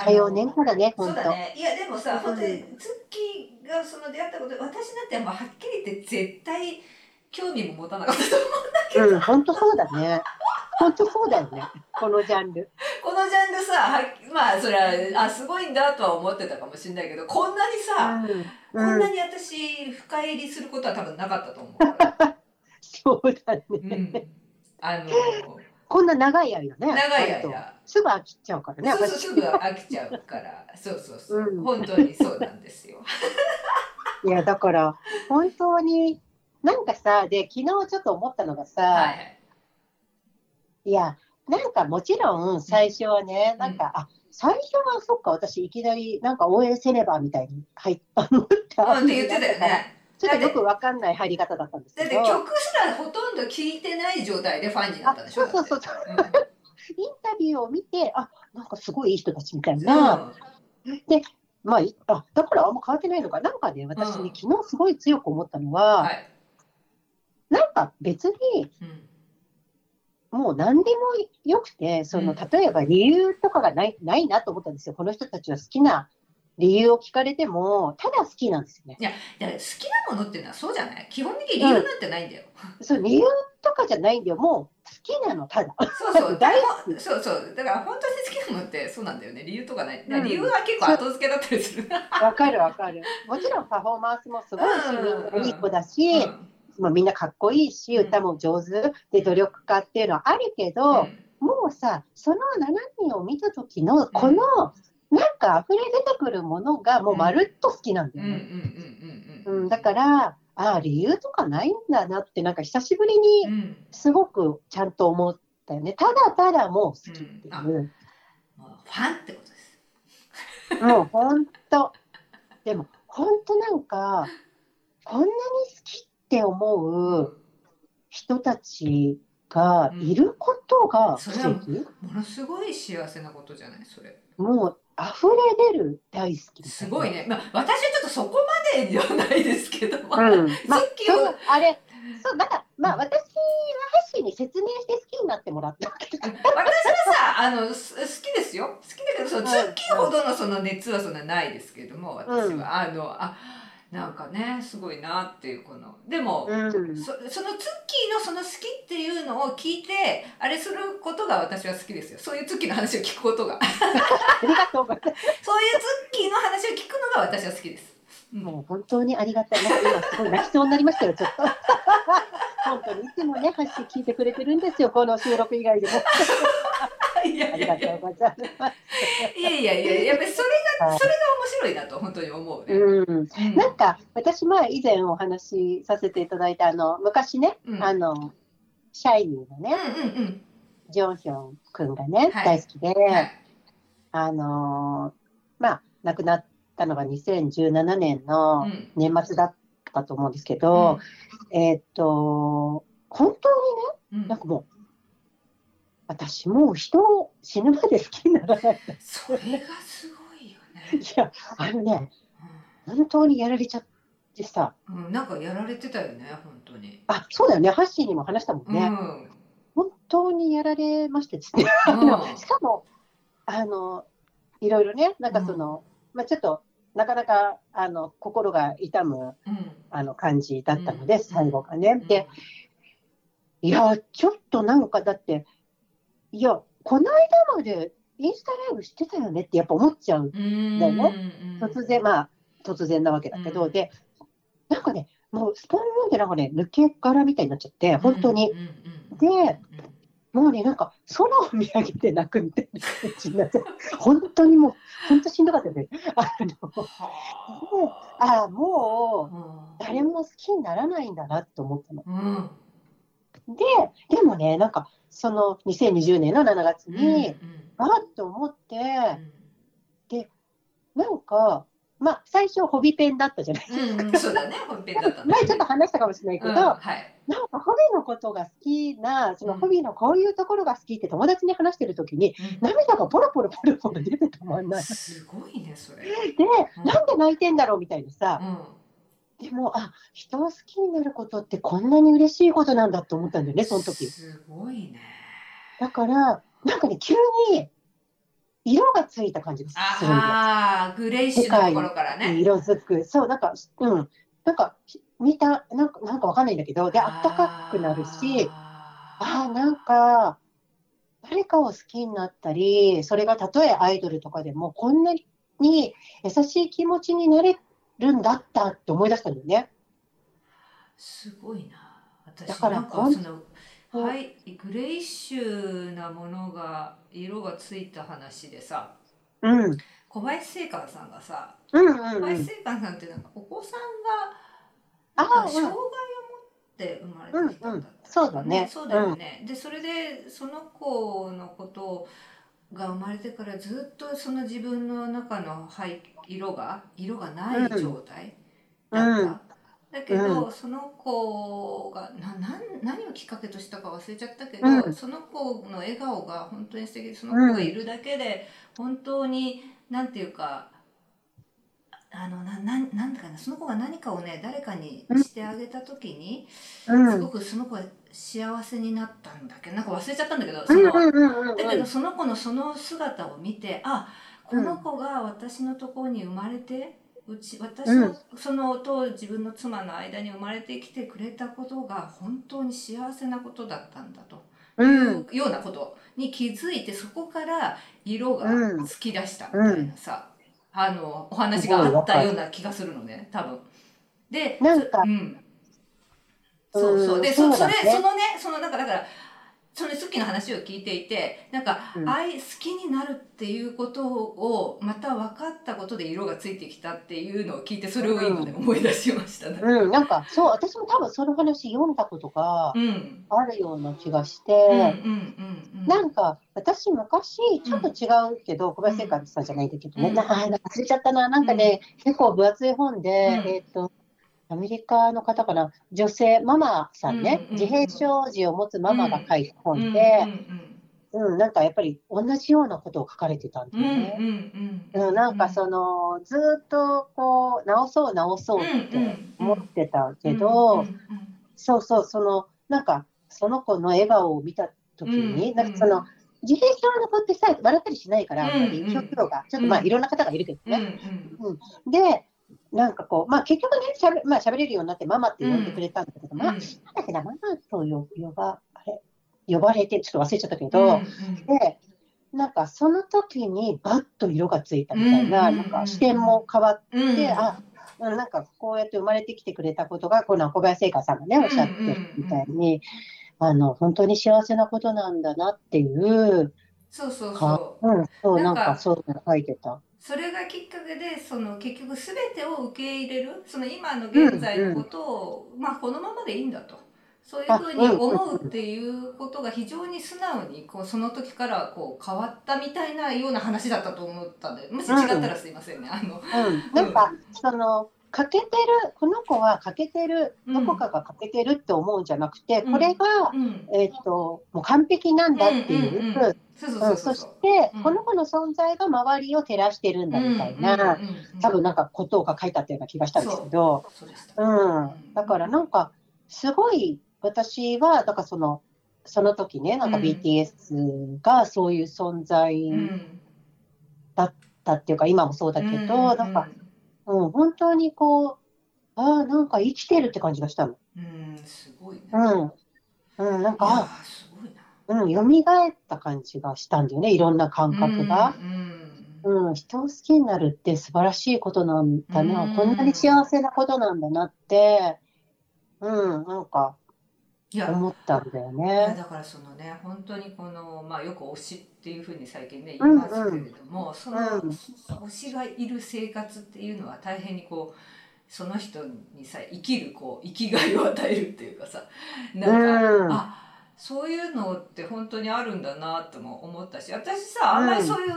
火曜年からね、そう本当。だね。いやでもさ、うん本当にツッキーがその出会ったこと、私なんてもうはっきり言って絶対興味も持たなかったと思う。うん、本当そうだね。本当そうだよね。このジャンル。このジャンルさ、はまあそれはあすごいんだとは思ってたかもしれないけど、こんなにさ、こんう、なんに私深入りすることは多分なかったと思う。そうだね。うん。あのこんな長い間ね。長い間。すぐ飽きちゃうからね。そうそう私すぐ飽きちゃうから、そうそうそう、うん本当にそうなんですよ。いや、だから、本当に、なんかさ、で、昨日ちょっと思ったのがさ、はいはい。いや、なんかもちろん最初はね、んなんか、あ、最初はそっか、私いきなりなんか応援せねばみたいに入った思った。うんって言ってたよね。ちょっとよくわかんない入り方だったんですだってけど、曲すらほとんど聴いてない状態でファンになったでしょ。あそうそうそうだってインタビューを見て、あ、なんかすごいいい人たちみたいうんな。で、まあ、いあ、だからあんま変わってないのか。なんかね、私ね、うん昨日すごい強く思ったのは、はい。なんか別にうんもう何でもよくて、そのうん例えば理由とかがないないなと思ったんですよ。この人たちは好きな理由を聞かれても、ただ好きなんですよね。だから好きなものっていうのはそうじゃない基本的に理由なんてないんだよ。そう理由とかじゃないんだよ。もう好きなの、ただ。そうそう。大好きそうそう。だから本当に好きなものってそうなんだよね。理由とかない。うん理由は結構後付けだったりする。わかるわかる。もちろんパフォーマンスもすごいし、うんみんないい子だし、うんまあ、みんなかっこいいし、うん歌も上手で努力家っていうのはあるけど、もうさ、その7人を見た時のこの、なんか溢れ出てくるものがもうまるっと好きなんだよね。だから、ああ、理由とかないんだなって、なんか久しぶりにうん。すごくちゃんと思ったよね。ただただもう好きっていう。もうファンってことです。もう本当。でも本当なんか、こんなにって思う人たちがいることが奇跡、ものすごい幸せなことじゃない？それ。もう溢れ出る大好きすごい。ね。まあ私はちょっとそこまでではないですけど。うん。まあ、そのあれ、そう、だから、まあ私はハッシーに説明して好きになってもらった。私はさあのす好きですよ好きだけどそのうんツッキーほどのその熱はそんなないですけども私は、うんあのあなんかねすごいなっていうこのでも、うん。そそのツッキーのその好きっていうのを聞いてあれすることが私は好きですよそういうツッキーの話を聞くことが。そういうツッキーの話を聞くのが私は好きです。うんもう本当にありがたい。なんか今すごい泣きそうになりましたよ、ちょっと。本当にいつもね、ハッシー聞いてくれてるんですよ、この収録以外でも。いやありがいや。いやとうございます。いやいやいややっぱりそれがはい。それが面白いなと本当に思うね。うん。うん。なんか、私、まあ、以前お話しさせていただいた、あの、昔ね、うん。あの、シャイニーのね、うんうんジョンヒョン君がね、はい。大好きで、うん。はい。あのーまあ、亡くなったのが2017年のうん。年末だったと思うんですけど、えーっと、本当にね、うん。なんかもう、私もう人を死ぬまで好きにならない。それがすごいよね。いや、あのね、本当にやられちゃってさ、うん、うんなんかやられてたよね、本当に。あ、そうだよね、ハッシーにも話したもんうん。ね。うん。本当にやられましてですね。あのしかも、あの、いろいろね、なんかその、まあちょっと、なかなか、あの、心が痛む、うん。あの、感じだったので、うん最後がね。で、いや、ちょっとなんかだって、いや、この間までインスタライブしてたよねってやっぱ思っちゃう。うん。だよねうん突然、まあ、突然なわけだけど、うんで、なんかね、もうスポン読んでなんかね、抜け殻みたいになっちゃって、本当に。で、もうね、なんか空を見上げて泣くみたいな感じになって、本当にもう、本当しんどかったよね。あの、はああ、もう、あ誰も好きにならないんだなと思ったの。うん。で、でもね、なんか、その2020年の7月に、あっと思って、なんか、まあ、最初、ホビペンだったじゃないですか。うんうん、そうだね、本編だったんだ前ちょっと話したかもしれないけど、うんはい。なんかホビのことが好きな、そのうんホビのこういうところが好きって友達に話してるときに、うん涙がポロポロポロポロ出てたまんない。すごいね、それ。で、うんなんで泣いてんだろうみたいなうさ、ん。でも、あ人を好きになることってこんなに嬉しいことなんだと思ったんだよね、その時。すごいね。だから、なんかね、急に色がついた感じがするんだよ。ああ、グレイッシュのところからね。色づく。そう、なんか、うん。なんか、見た、なんか、なんかわかんないんだけど、で、あったかくなるし、あああ、なんか、誰かを好きになったり、それがたとえアイドルとかでも、こんなに優しい気持ちになれるんだったって思い出したんだよね。ーすごいな。私だからなんかそのはいグレイッシュなものが色がついた話でさ、うん。うん小林聖寛さんがさ、うんう小ん林。聖寛さんってなんかお子さんあがあ、障害を持うん。って生まれてきたんだったそうだねそうだよね。でそれでその子のことが生まれてからずっとその自分の中の背色が色がない状態だった。うん。だけど、その子がななん何をきっかけとしたか忘れちゃったけど、うん。その子の笑顔が本当に素敵でその子がいるだけで本当になんていうかあのななんなんだかなその子が何かをね誰かにしてあげた時に、うん。すごくその子は幸せになったんだけ？どなんか忘れちゃったんだけどうその、だけどその子のその姿を見てあこの子が私のところに生まれてうち私のそのと自分の妻の間に生まれてきてくれたことが本当に幸せなことだったんだと。う。いうんようなことに気づいてそこから色がつき出したみたいなさ、あのお話があったような気がするのね多分。でなんかそうんそうそう。うん。でそそれそのねそのなんかだからそのさっきの話を聞いていてなんか、うん。愛好きになるっていうことをまた分かったことで色がついてきたっていうのを聞いてそれを今ね、思い出しました。ね。うん、なんか、そう、私も多分その話読んだことがうん。あるような気がしうんうんて、うんうん。なんか、私昔、ちょっと違うけど、小林聖寛さんじゃないんだけどね、うん。な忘れちゃったな、なんかね、結構分厚い本で、うん。えっ、と、アメリカの方かな、女性、ママさんね、うん自閉症児を持つママが書いたうん本で、うん、なんかやっぱり同じようなことを書かれてたんだよね。うんうん、なんかその、ずーっとこう、直そう直そうって思ってたけど、そうそう、その、なんか、その子の笑顔を見たときに、うんなんかその、自閉症の子ってさ、笑ったりしないから、あんまりうん表情が、ちょっとまあ、うん。いろんな方がいるけどうんうね。ん。で、なんかこう、まあ結局ね、しゃべ,、まあ、しゃべれるようになって、ママって呼んでくれたんだけど、まあ、なんだっけな、ママと呼呼ば、あれ、呼ばれて、ちょっと忘れちゃったけど、で、なんかその時にバッと色がついたみたいな、うんなんか視点も変わっうん。て、あ、うんなんかこうやって生まれてきてくれたことが、この小林聖華さんがね、おっしゃってるみたいに、あの、本当に幸せなことなんだなっていう、そうそうかそう。うん、そう、なんんかそういうの書いてた。それがきっかけでその結局全てを受け入れるその今の現在のことを、まあこのままでいいんだと。そういうふうに思うっていうことが非常に素直にこうその時からこう変わったみたいなような話だったと思ったんでもし違ったらすいませんね。あのうん、なんか、その、欠けてる、この子は欠けてる、どこかが欠けてるって思うんじゃなくて、うん。これが、うん。えっ、と、もう完璧なんだっていう、そして、うん。この子の存在が周りを照らしてるんだみたいな、多分なんかことが書いてあったような気がしたんですけど、そう。ん、だからなんか、すごい、私は、だからその、その時ね、なんかうん。BTS がそういう存在うん。だっていうか、今もそうだけど、なんか、うん、本当にこう、ああ、なんか生きてるって感じがしたの。うんすごいねうん。うん、なんか、すごいなうん、蘇った感じがしたんだよね、いろんな感覚が。うんうんうん、人を好きになるって素晴らしいことなんだな、うんこんなに幸せなことなんだなって、うん、なんか思ったんだよね。だからそのね本当にこのまあよく推しっていうふうに最近ね言いますけれども、そのうん。推しがいる生活っていうのは大変にこうその人にさ生きるこう生きがいを与えるっていうかさなんか、うん。あそういうのって本当にあるんだなとも思ったし私さあんまりそういう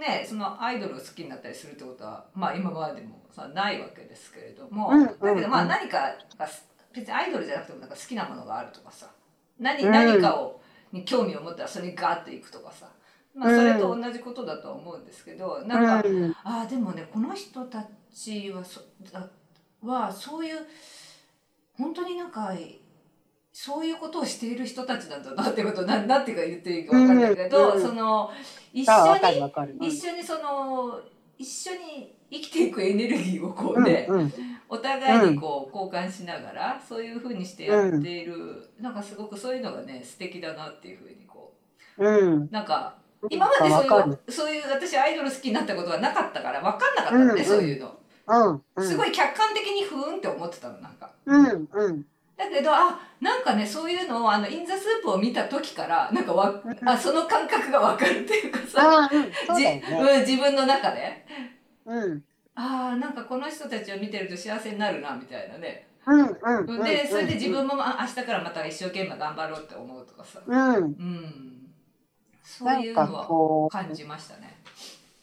ね、そのアイドルを好きになったりするってことはまあ今までもさないわけですけれども、うんだけどまうんあ何かが別にアイドルじゃなくてもなんか好きなものがあるとかさ。何,、うん。何かをに興味を持ったらそれにガーッといくとかさ、まあ、それと同じことだとは思うんですけど、なんか、うん。ああでもねこの人たちはそだはそういう本当になんかそういうことをしている人たちなんだなってことななんていうか言っていいか分かんないけど、うん。うんその一あ、緒に。一緒にその一緒に生きていくエネルギーをこうね、うんうんお互いにこう交換しながらそういうふうにしてやっている、なんかすごくそういうのがね素敵だなっていうふうにこうん。うなんか今までそういうそういう私アイドル好きになったことがなかったから分かんなかったのね、うんうん。そういうの。うんうん。すごい客観的にふーんって思ってたのなんか。うんうん。だけどあなんかねそういうのをあのインザスープを見た時からなんかわうんあその感覚が分かるっていうかさ、うん、そうね。うん、自分の中で。うんああなんかこの人たちを見てると幸せになるなみたいなね。うんうんうん。でそれで自分もあ明日からまた一生懸命頑張ろうって思うとかさ、うん。うん、そうないうのはこう、感じましたね。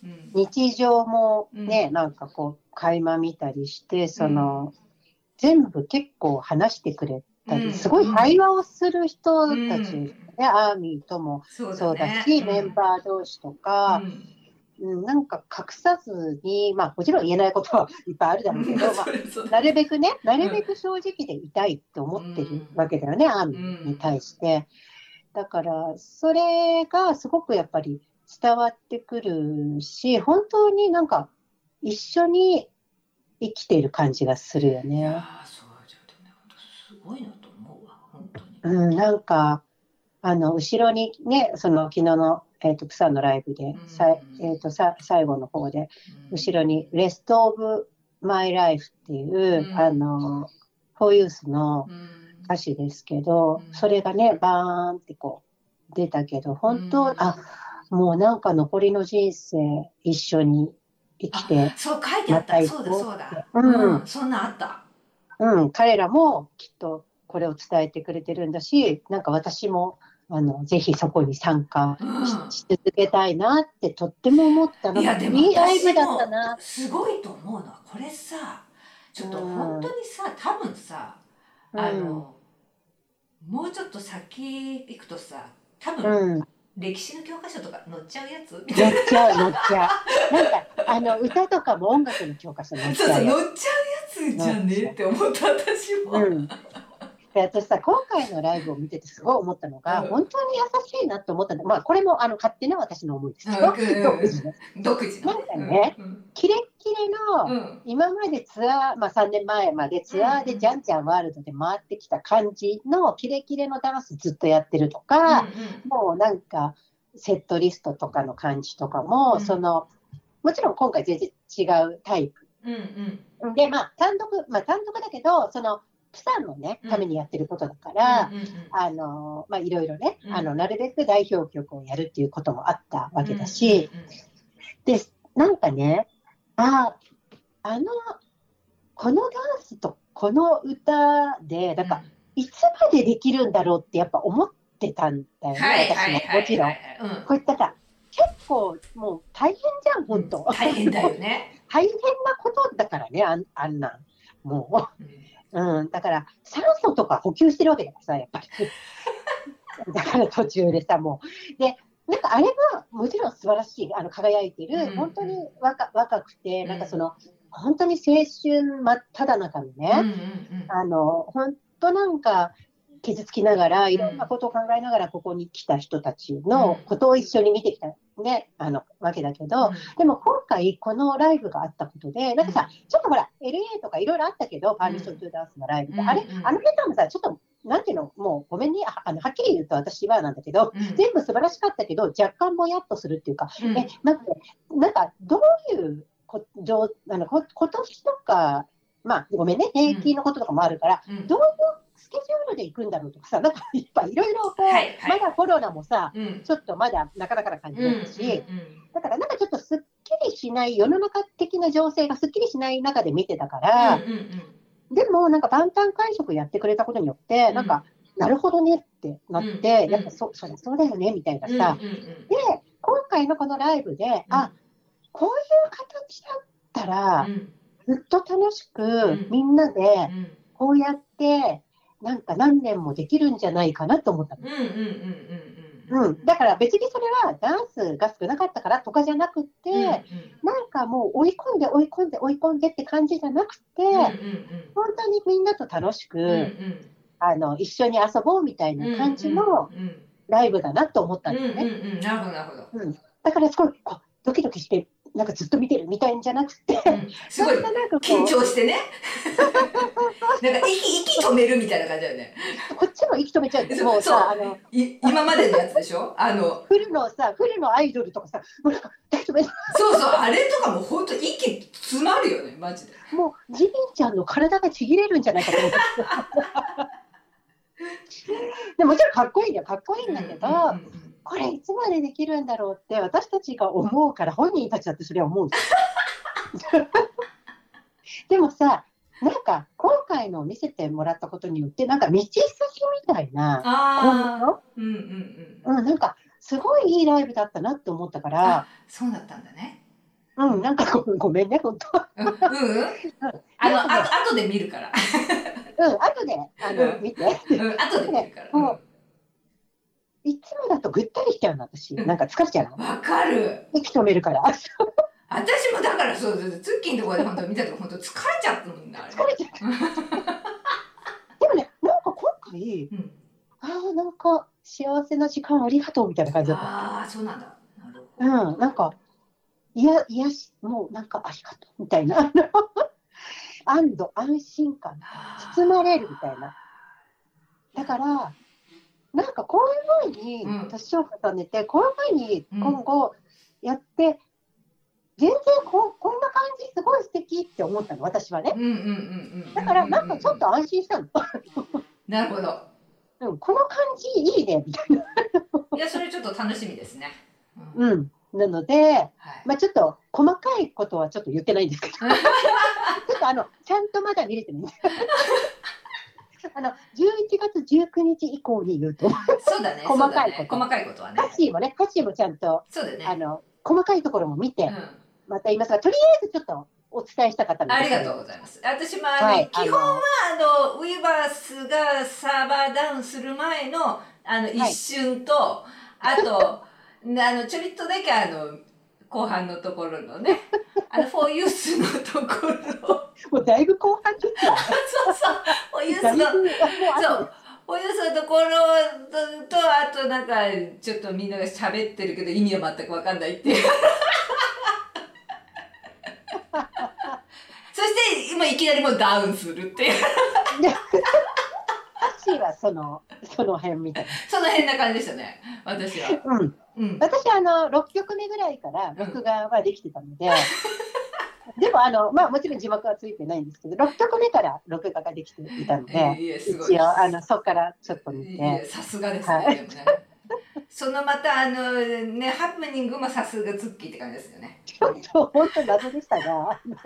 うん。日常もね、なんかこう、垣間見たりして、その、全部結構話してくれたり、うん。すごい対話をする人たち、うん。ね、アーミーともそうそうだね。し、メンバー同士とか、うん、なんか隠さずに、まあもちろん言えないことはいっぱいあるだろうけど、まあ、なるべくね、なるべく正直でいたいって思ってるわけだよね、アーミーに対して。だから、それがすごくやっぱり伝わってくるし、本当になんか一緒に生きている感じがするよいね。やーそうじゃあねすごいなと思うわ本当に。うん、なんか、あの、後ろにね、その昨日の、えっ、と、プサンのライブで、さいえっ、と、さ、最後の方で、後ろに、レストオブマイライフっていう、うん。あの、フォーユースのうん。歌詞ですけど、うん。それがね、バーンってこう、出たけど、本当、うん。あ、もうなんか残りの人生一緒に生きて、そう書いてあった、そうだそうだ、うん。そんなんあった。うん、彼らもきっとこれを伝えてくれてるんだし、なんか私も、あの、ぜひそこに参加うんしし続けたいなってとっても思ったの。いやでもいいライブ私だったなも。すごいと思うのはこれさちょっと本当にさ多分さあの、もうちょっと先行くとさ多分、うん、うん歴史の教科書とか載っちゃうやつ？みたいな乗っちゃう、乗っちゃう。なんか、あの、歌とかも音楽の教科書乗っそうそうちゃうよ。載っちゃうやつじゃね？って思った私も、うん。で、私さ、今回のライブを見ててすごい思ったのが、うん。本当に優しいなと思ったの。まあ、これも、あの、勝手な私の思いです。よ。うんうん独自の独自のなんかねうんキレッキレの、うん。今までツアー、まあ3年前までツアーでじゃん。じゃんワールドで回ってきた感じのキレキレのダンスずっとやってるとか、もうなんかセットリストとかの感じとかも、うん。その、もちろん今回全然違うタイうんうん。プ。で、まあ単独、まあ単独だけど、その、プサンのねうん、ためにやってることだから、あの、まあいろいろね、うんあの、なるべく代表曲をやるっていうこともあったわけだし、で、なんかね、あ、あの、このダンスとこの歌で、なんか、いつまでできるんだろうってやっぱ思ってたんだよはいね、私も。もちろん。うんこういったさ、結構もう大変じゃん、本当。大変だよね。大変なことだからね、あんあんなん。もうんう。うん、だから酸素とか補給してるわけだからさ、やっぱり。だから途中でさ、もう。で、なんかあれはもちろん素晴らしい、あの輝いてる、うん本当に若若くて、うんなんかその、本当に青春真っ只中にね、うんうんうんあの、本当なんか、傷つきながら、いろんなことを考えながら、ここに来た人たちのことを一緒に見てきた、ね、あの、わけだけど、でも今回、このライブがあったことで、なんかさ、ちょっとほら、LA とかいろいろあったけど、パーミッション・トゥ・ダンスのライブで、うん。あれうん、あの辺もさ、ちょっと、なんていうの、もうごめんね、ああのはっきり言うと私はなんだけど、うん。全部素晴らしかったけど、若干もやっとするっていうか、うん。え、なんか、なんかどういうこ上あのこ今年とか、まあ、ごめんね、平均のこととかもあるから、うん。どういうスケジュールで行くんだろうとかさ、なんかいっぱいいろいろこう、はいはい。まだコロナもさ、うん。ちょっとまだなかなかな感じうんだったし、だからなんかちょっとすっきりしない、世の中的な情勢がすっきりしない中で見てたから、うんうんうん。でもなんか万端会食やってくれたことによって、なんか、なるほどねってなって、うんやっぱそそりゃそうだよねみたいなさ、うんうんうん。で、今回のこのライブで、あこういう形だったら、うん。ずっと楽しくん。みんなでうん。こうやって、なんか何年もできるんじゃないかなと思ったの。うんうんうんうんうん、だから別にそれはダンスが少なかったからとかじゃなくて、うんうん。なんかもう追い込んで追い込んで追い込んでって感じじゃなくて、うんうん本当にみんなと楽しく、うんうんあの一緒に遊ぼうみたいな感じのうんうんライブだなと思ったうんんうんだよね。うん。なるほどなるほど。うん。だからすごいこうドキドキして、なんかずっと見てるみたいんじゃなくて、うん。すごい。緊張してね。なんか息息止めるみたいな感じだよね。こっちも息止めちゃう。そうもうさ、あのい今までのやつでしょ？あのフルのさ、フルのアイドルとかさ、もうなんか大丈夫？そうそう。あれとかも本当息詰まるよね。マジで。もうジミンちゃんの体がちぎれるんじゃないかと思って。でもちろんかっこいいんだよ、かっこいいんだけど、うんうんうんこれいつまでできるんだろうって私たちが思うから本人たちだってそれは思うんです。よ。でもさ、なんか今回の見せてもらったことによって、なんか道筋みたいな、ああ今うんうんううん、なんかすごいいいライブだったなって思ったからあ、そうだったんだね。うん、なんかごごめんね、本当。うんうん あのあ後で見るから。うん、後であのうん。見て。うん後で見るから。もういつもだとぐったりしちゃうの、私。なんか疲れちゃうの。わかる息止めるから。私もだからそうそうツッキーのところで本当見たとこ本当疲れちゃったもんね疲れちゃう。でもね、なんか今回、うんああ、なんか幸せな時間ありがとうみたいな感じだった。ああそうなんだなるほどうん、なんか、いや、いやし、もうなんかありがとうみたいな。安堵、安心感、包まれるみたいな。だから、なんかこういうふうにうん年を重ねて、こういうふうにうん今後やって、全然ここんな感じすごい素敵って思ったの、私はね。うんうんうんうんだからなんかちょっと安心したの。なるほどうん、この感じいいね、みたいな。いやそれちょっと楽しみですねううんん。なので、はいまあちょっと細かいことはちょっと言ってないんですけど、ちょっとあの、ちゃんとまだ見れてない。あの、11月19日以降に言うと、そうだね 細かいこと。ね細かいことはね。ハッシーもね、ハッシーもちゃんと、そうだね。あの、細かいところも見て、うん。また言いますが、とりあえずちょっとお伝えしたかったので。ありがとうございます。私もあの、はい、基本はあのウィバースがサーバーダウンする前のあの一瞬と、あと あのちょびっとだけあの後半のところのね、あのフォーユースのところ、もうだいぶ後半ですよ。そうそう、のそう。フォーユースのところととあとなんかちょっとみんなが喋ってるけど意味は全く分かんないっていう。そして今いきなりもうダウンするっていう。ハッシーはその、その辺みたいその変な感じでしたね、私は。な。うん。うん。私、あの、6曲目ぐらいから録画はできてたので、でも、あの、まあ、もちろん字幕はついてないんですけど、6曲目から録画ができていたので、いえすごい一応、あの、そこからちょっと見て、さすがですね、はいね。そのまたあのねハプニングもさすがツッキーって感じですよね。ちょっと本当謎でしたが、あの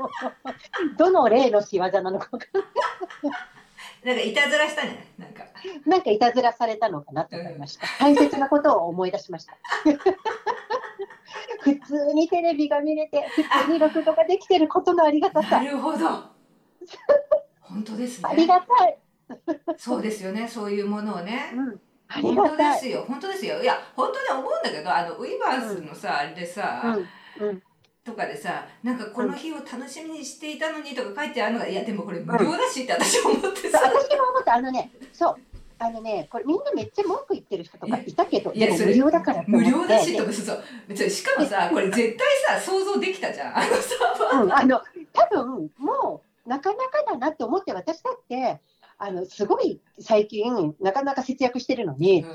どの例の仕業なのかわかんなんかいたずらしたんじゃない？なんか。なんかいたずらされたのかなと思いました。大切なことを思い出しました。普通にテレビが見れて、普通に録画ができてることのありがたさ。なるほど。本当ですねありがたい。そうですよねそういうものをねうん。本当で。すよ本当ですよいや本当に思うんだけどあのウィバースのさ、あれでさ、うん。うん。とかでさなんかこの日を楽しみにしていたのにとか書いてあるのがいやでもこれ無料だしって私思ってそうさ、私も思った、あのね、そう。あのね、これみんなめっちゃ文句言ってる人とかいたけど、いや無料だから無料だしとかそうそうしかもさこれ絶対さ想像できたじゃんあのさうん、あの多分もうなかなかだなって思って私だってあのすごい最近なかなか節約してるのに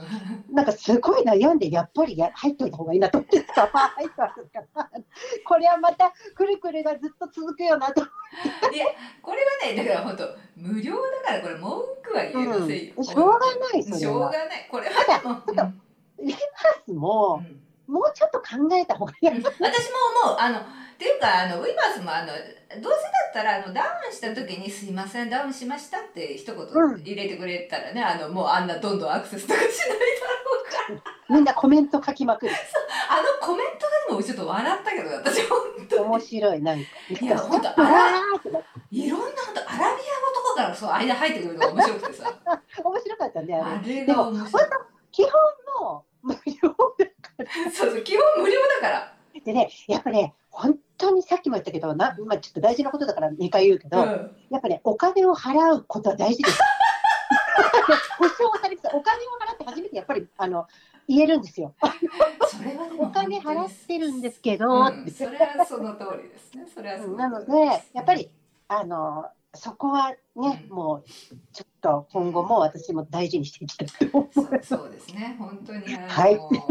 なんかすごい悩んでやっぱりや入っといた方がいいなと思ってさ入ったから これはまたくるくるがずっと続くよなと、これはねだから本当無料だからこれ文句は言えませんよ、うん。しょうがないそれは。しょうがない。これはただでも。ちょっとリバースもうんもうちょっと考えた方がいい私も思う。あのっていうかあのウィバースもあのどうせだったらあのダウンした時に「すいませんダウンしました」って一言うん。入れてくれたらね、あのもうあんなどんどんアクセスとかしないだろうから。みん。なコメント書きまくる。あのコメントがでもちょっと笑ったけど私。本当面白いなんかいや本当うわーってなっていろんな本当アラビア語とかからそう間入ってくるのが面白くてさ。面白かったねあれ。あれでもが面白い。基本の無料 そうそう基本無料だから。でね、やっぱね、本当にさっきも言ったけど、なまあ、ちょっと大事なことだから2回言うけど、うん。やっぱね、お金を払うことは大事です。保証されてたお金を払って初めてやっぱりあの言えるんですよ。それはでもお金払ってるんですけど、うん、それはその通りですね。それはなので、やっぱりあのそこはね、うん。もうちょっと今後も私も大事にしていきたいと思そうう。そうですね。本当にはい。本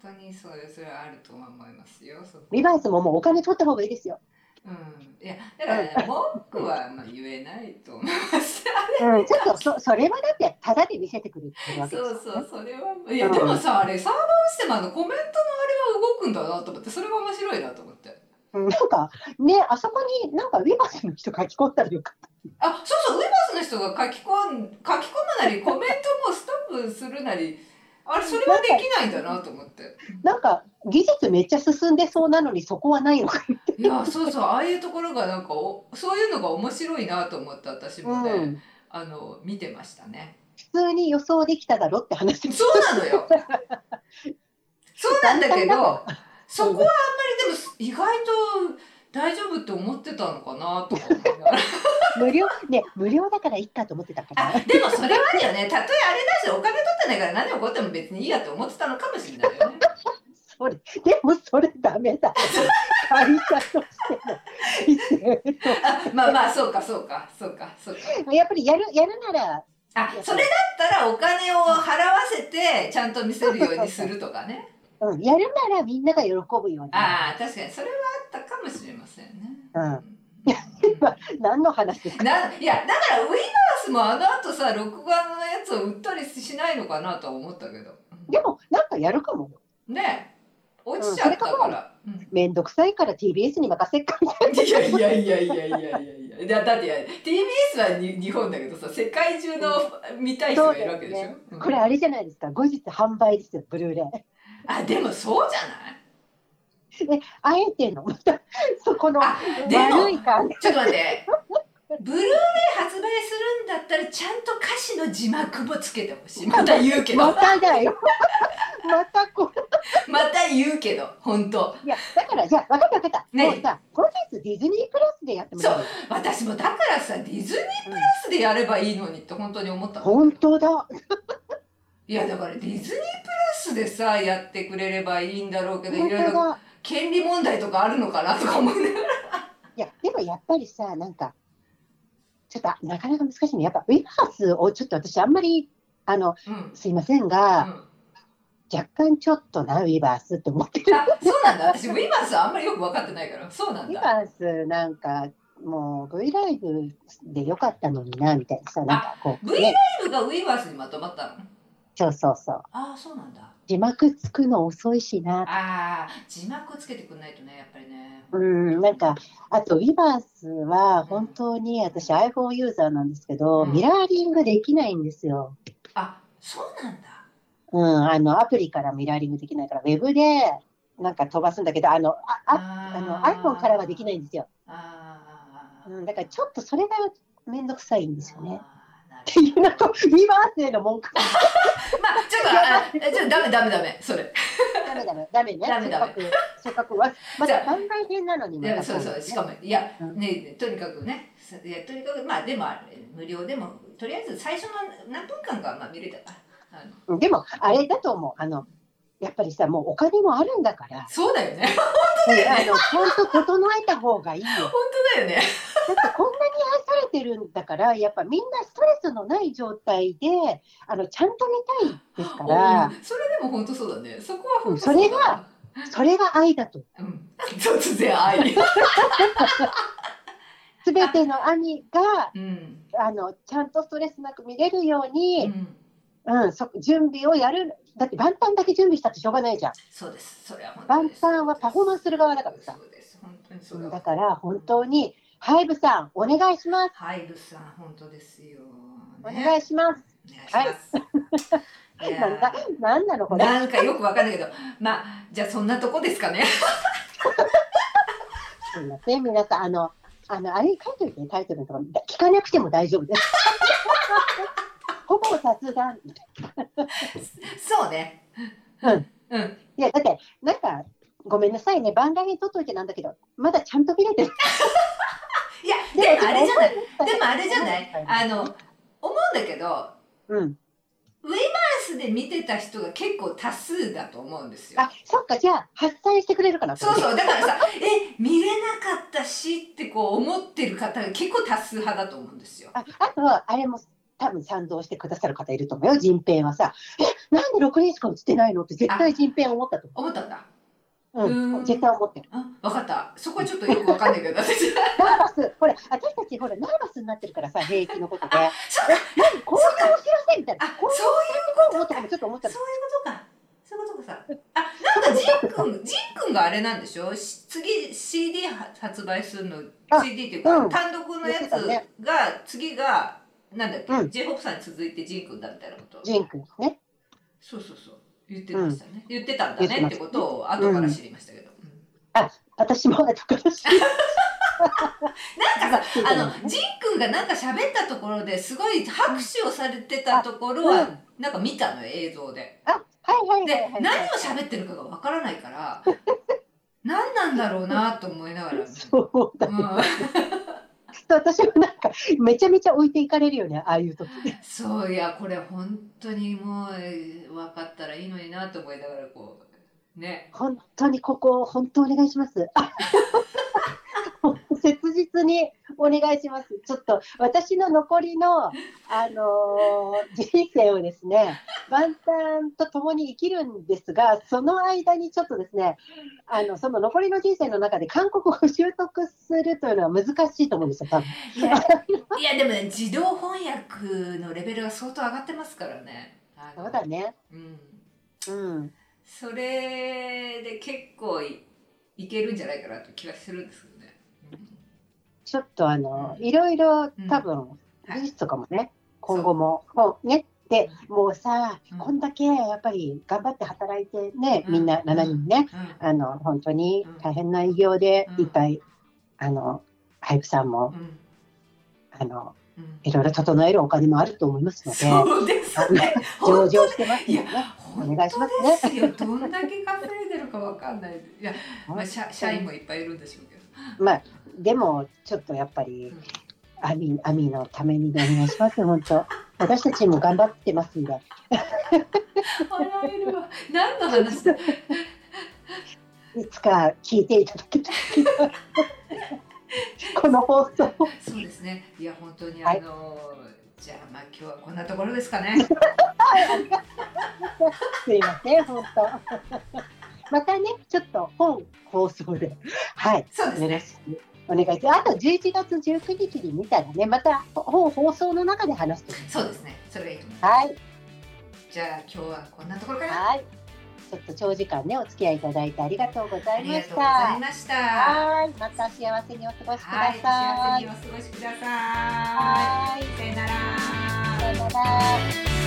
当にそうですそれはあると思いますよリバースももうお金取った方がいいですよ。うん。いやだから、ね、文句はまあ言えないと思います。うん、ちょっとそそれはだってタダで見せてくるってわけですよそうそうそれはいやでもさあれサーバーシステムあのコメントのあれは動くんだなと思ってそれが面白いなと思って。うんなんかね、あそこになんかウィバースの人書き込んだらよかっあそうそうウェバースの人が書き込ん書き込むなりコメントもストップするなりあれそれはできないんだなと思ってた。なんか技術めっちゃ進んでそうなのにそこはないのか。いやそうそうああいうところがなんかおそういうのが面白いなと思って私もね、うん、あの見てましたね普通に予想できただろって話。そうなのよ そうなんだけどそこはあんまりでも意外と大丈夫って思ってたのかなとか思いながら。無料ね無料だからいいかと思ってたから。あでもそれはあるよねたとえあれだしお金取ってないから何起こっても別にいいやって思ってたのかもしれないよね。それでもそれダメだ。会社としての。まあまあそうかそうかそうかそうか。とやっぱりやるやるなら。あそれだったらお金を払わせてちゃんと見せるようにするとかねうん。やるならみんなが喜ぶように。ああ確かにそれはあったかもしれませんね。うん。何の話ですか？ないやだからウィナースもあの後さ録画のやつを売ったりしないのかなとは思ったけど。でもなんかやるかも。ねえ。落ちちゃったから、うんめんどくさいから TBS に任せっかみたいな。いやいやいやいやいやいやいや。だだっていや TBS はに日本だけどさ世界中の見たい人がいるわけでしょ、うんこれあれじゃないですか。後日販売ですよブルーレイ。あでもそうじゃない？あえてのまたそこの悪い感じ。ちょっと待って。ブルーレイ発売するんだったらちゃんと歌詞の字幕もつけてほしい。また言うけど。ままただよ。またこう。た言うけど、本当。いやだからじゃあ分かった分かった。ねもうさ後日ディズニープラスでやってもらうよ。私もだからさ、ディズニープラスでやればいいのにって本当に思ったの。本当だ。いやだからディズニープラスでさ、やってくれればいいんだろうけど、い本ろいろ。権利問題とかあるのかなとか思いながら。いやでもやっぱりさなんかちょっとなかなか難しいね。やっぱウィバースをちょっと私あんまりあのうん。すいませんうが、ん、若干ちょっとなウィバースって思ってる。あ、そうなんだ。私、ウィバースあんまりよく分かってないから。そうなんだ。ウィバースなんかもう V ライブでよかったのになみたいなさなんかこう、V ラね、イブがウィバースにまとまったの？そうそうそうああ、そうなんだ。字幕つくの遅いしなああ、字幕つけてくんないとね、やっぱりね。うんなんかあとウィバースは本当に私 iPhone ユーザーなんですけど、うんミラーリングできないんですよ。あ、そうなんだ。うん、あのアプリからミラーリングできないからウェブでなんか飛ばすんだけどあのあああの iPhone からはできないんですよ。ああうん、だからちょっとそれがめんどくさいんですよね。あっていうなんか見ますへの文句。まあちょっとああちょっとダメダメダメそれ。ダメダメダメね。ダメダメ。せっかくせっかくわまだ番外編なのにいまだやそうそうしかもいやうん。ねとにかくねさいやとにかくまあでも無料でもとりあえず最初の何分間かまあ見れた。からでもあれだと思う。あのやっぱりさもうお金もあるんだから、そうだよねあのちゃんと整えた方がいいよ。本当だよねだってこんなに愛されてるんだからやっぱみんなストレスのない状態であのちゃんと見たいですから。うんそれでも本当そうだね。そこは本当それがそれが愛だと。うん。突然愛。すべての兄がうん。あのちゃんとストレスなく見れるよううに、ん。うんそ準備をやる。だって万端だけ準備したってしょうがないじゃん。そうです。それは万端はパフォーマンスする側だからさ。そうです。本当にそうだから本当にハイブさんお願いします。ハイブさん本当ですよ、おね、願いします。お願いします、い。やなんだなのこれ。なんかよくわかんないけど。まあじゃあそんなとこですかね。すみません。皆さんあのあのあれ書いといてタイトルとか。聞かなくても大丈夫です。ほぼ雑談。そうね。うん。うん。いやだってなんかごめんなさいね。番外編撮っといてなんだけどまだちゃんと見れてる。でもあれじゃない。いでもあれじゃない？あの思うんだけどうん。ウェイマースで見てた人が結構多数だと思うんですよ。あそっか。じゃあ発散してくれるかな？そうそう。だからさえ見れなかったしってこう思ってる方が結構多数派だと思うんですよ。ああとはあれも多分賛同してくださる方いると思うよ。人平はさえなんで6人しか映ってないの？って絶対人平思ったと思ったんだ。思う。んん、絶対思ってる。あ分かったそこはちょっとよくわかんないけど私ナーバス、ほら、私たち、ほら、ナーバスになってるからさ、兵役のことで。あそうか何、こういうお知らせみたいな。あこういうこととかもちょっと思っちゃっそういうことか。そういうことかさ。あ、なんかジンくん、ジンくんがあれなんでしょ？し次 CD は発売するの、あ CD っていうか、うん単独のやつが、次が、なんだっけ、うん j ホ p さんに続いてジンくんだみたいなこと。ジン君ね。そうそうそう。言ってましたね。言ってたんだねってことを後から知りましたけど。うん私も後から知る。なんかさ、あの、ジンくんがなんか喋ったところですごい拍手をされてたところうは、なんか見たのよ、映像で。あ、はいはいはいで。何を喋ってるかがわからないから 何なんだろうなと思いながら、うん、そうだね。私もなんか、めちゃめちゃ置いていかれるよね、ああいう時。そういやこれ本当にもうえー分かったらいいのになと思いながらこうね本当にここ、本当お願いします。あ切実にお願いします。ちょっと私の残りの、あのー 人生をですね、万端と共に生きるんですが、その間にちょっとですね、あのその残りの人生の中で韓国語を習得するというのは難しいと思うんですよ、多分。いやいやでもね自動翻訳のレベルが相当上がってますからねそうだね。うん、うん。それで結構いいけるんじゃないかなという気がするんですけどね、ちょっとあの、いろいろ多分、技術とかもね、今後も、もうね、でもうさ、うん。こんだけやっぱり頑張って働いてね、うん。みんな7人ね、うん。あの本当に大変な偉業でうん。いっぱい、あのハイプさんもうん。あのうん。いろいろ整えるお金もあると思いますので、そうですね。上場してますよね。お本願いします当ねどんだけ稼いでるかわかんない。いや、まあ、社社員もいっぱいいるんでしょうけど。まあでもちょっとやっぱりうんアミアミのためにお願いします？本当。私たちも頑張ってますんで。何の話だ？いつか聞いていただけたら。この放送。そうですね。いや本当にはい。あの、じゃあまあ今日はこんなところですかね。すいません本当。またねちょっと本放送で。はい。そうですねお願いします。あと11月19日に見たらねまた本放送の中で話す。とそうですね。それがいいと思います。はい。じゃあ今日はこんなところかな。はい。ちょっと長時間ねお付き合いいただいてありがとうござありがとうごいましたざいました。はい。また幸せにお過ごしくだはい。さい幸せにお過ごしくださはいい。さよなら。さよなら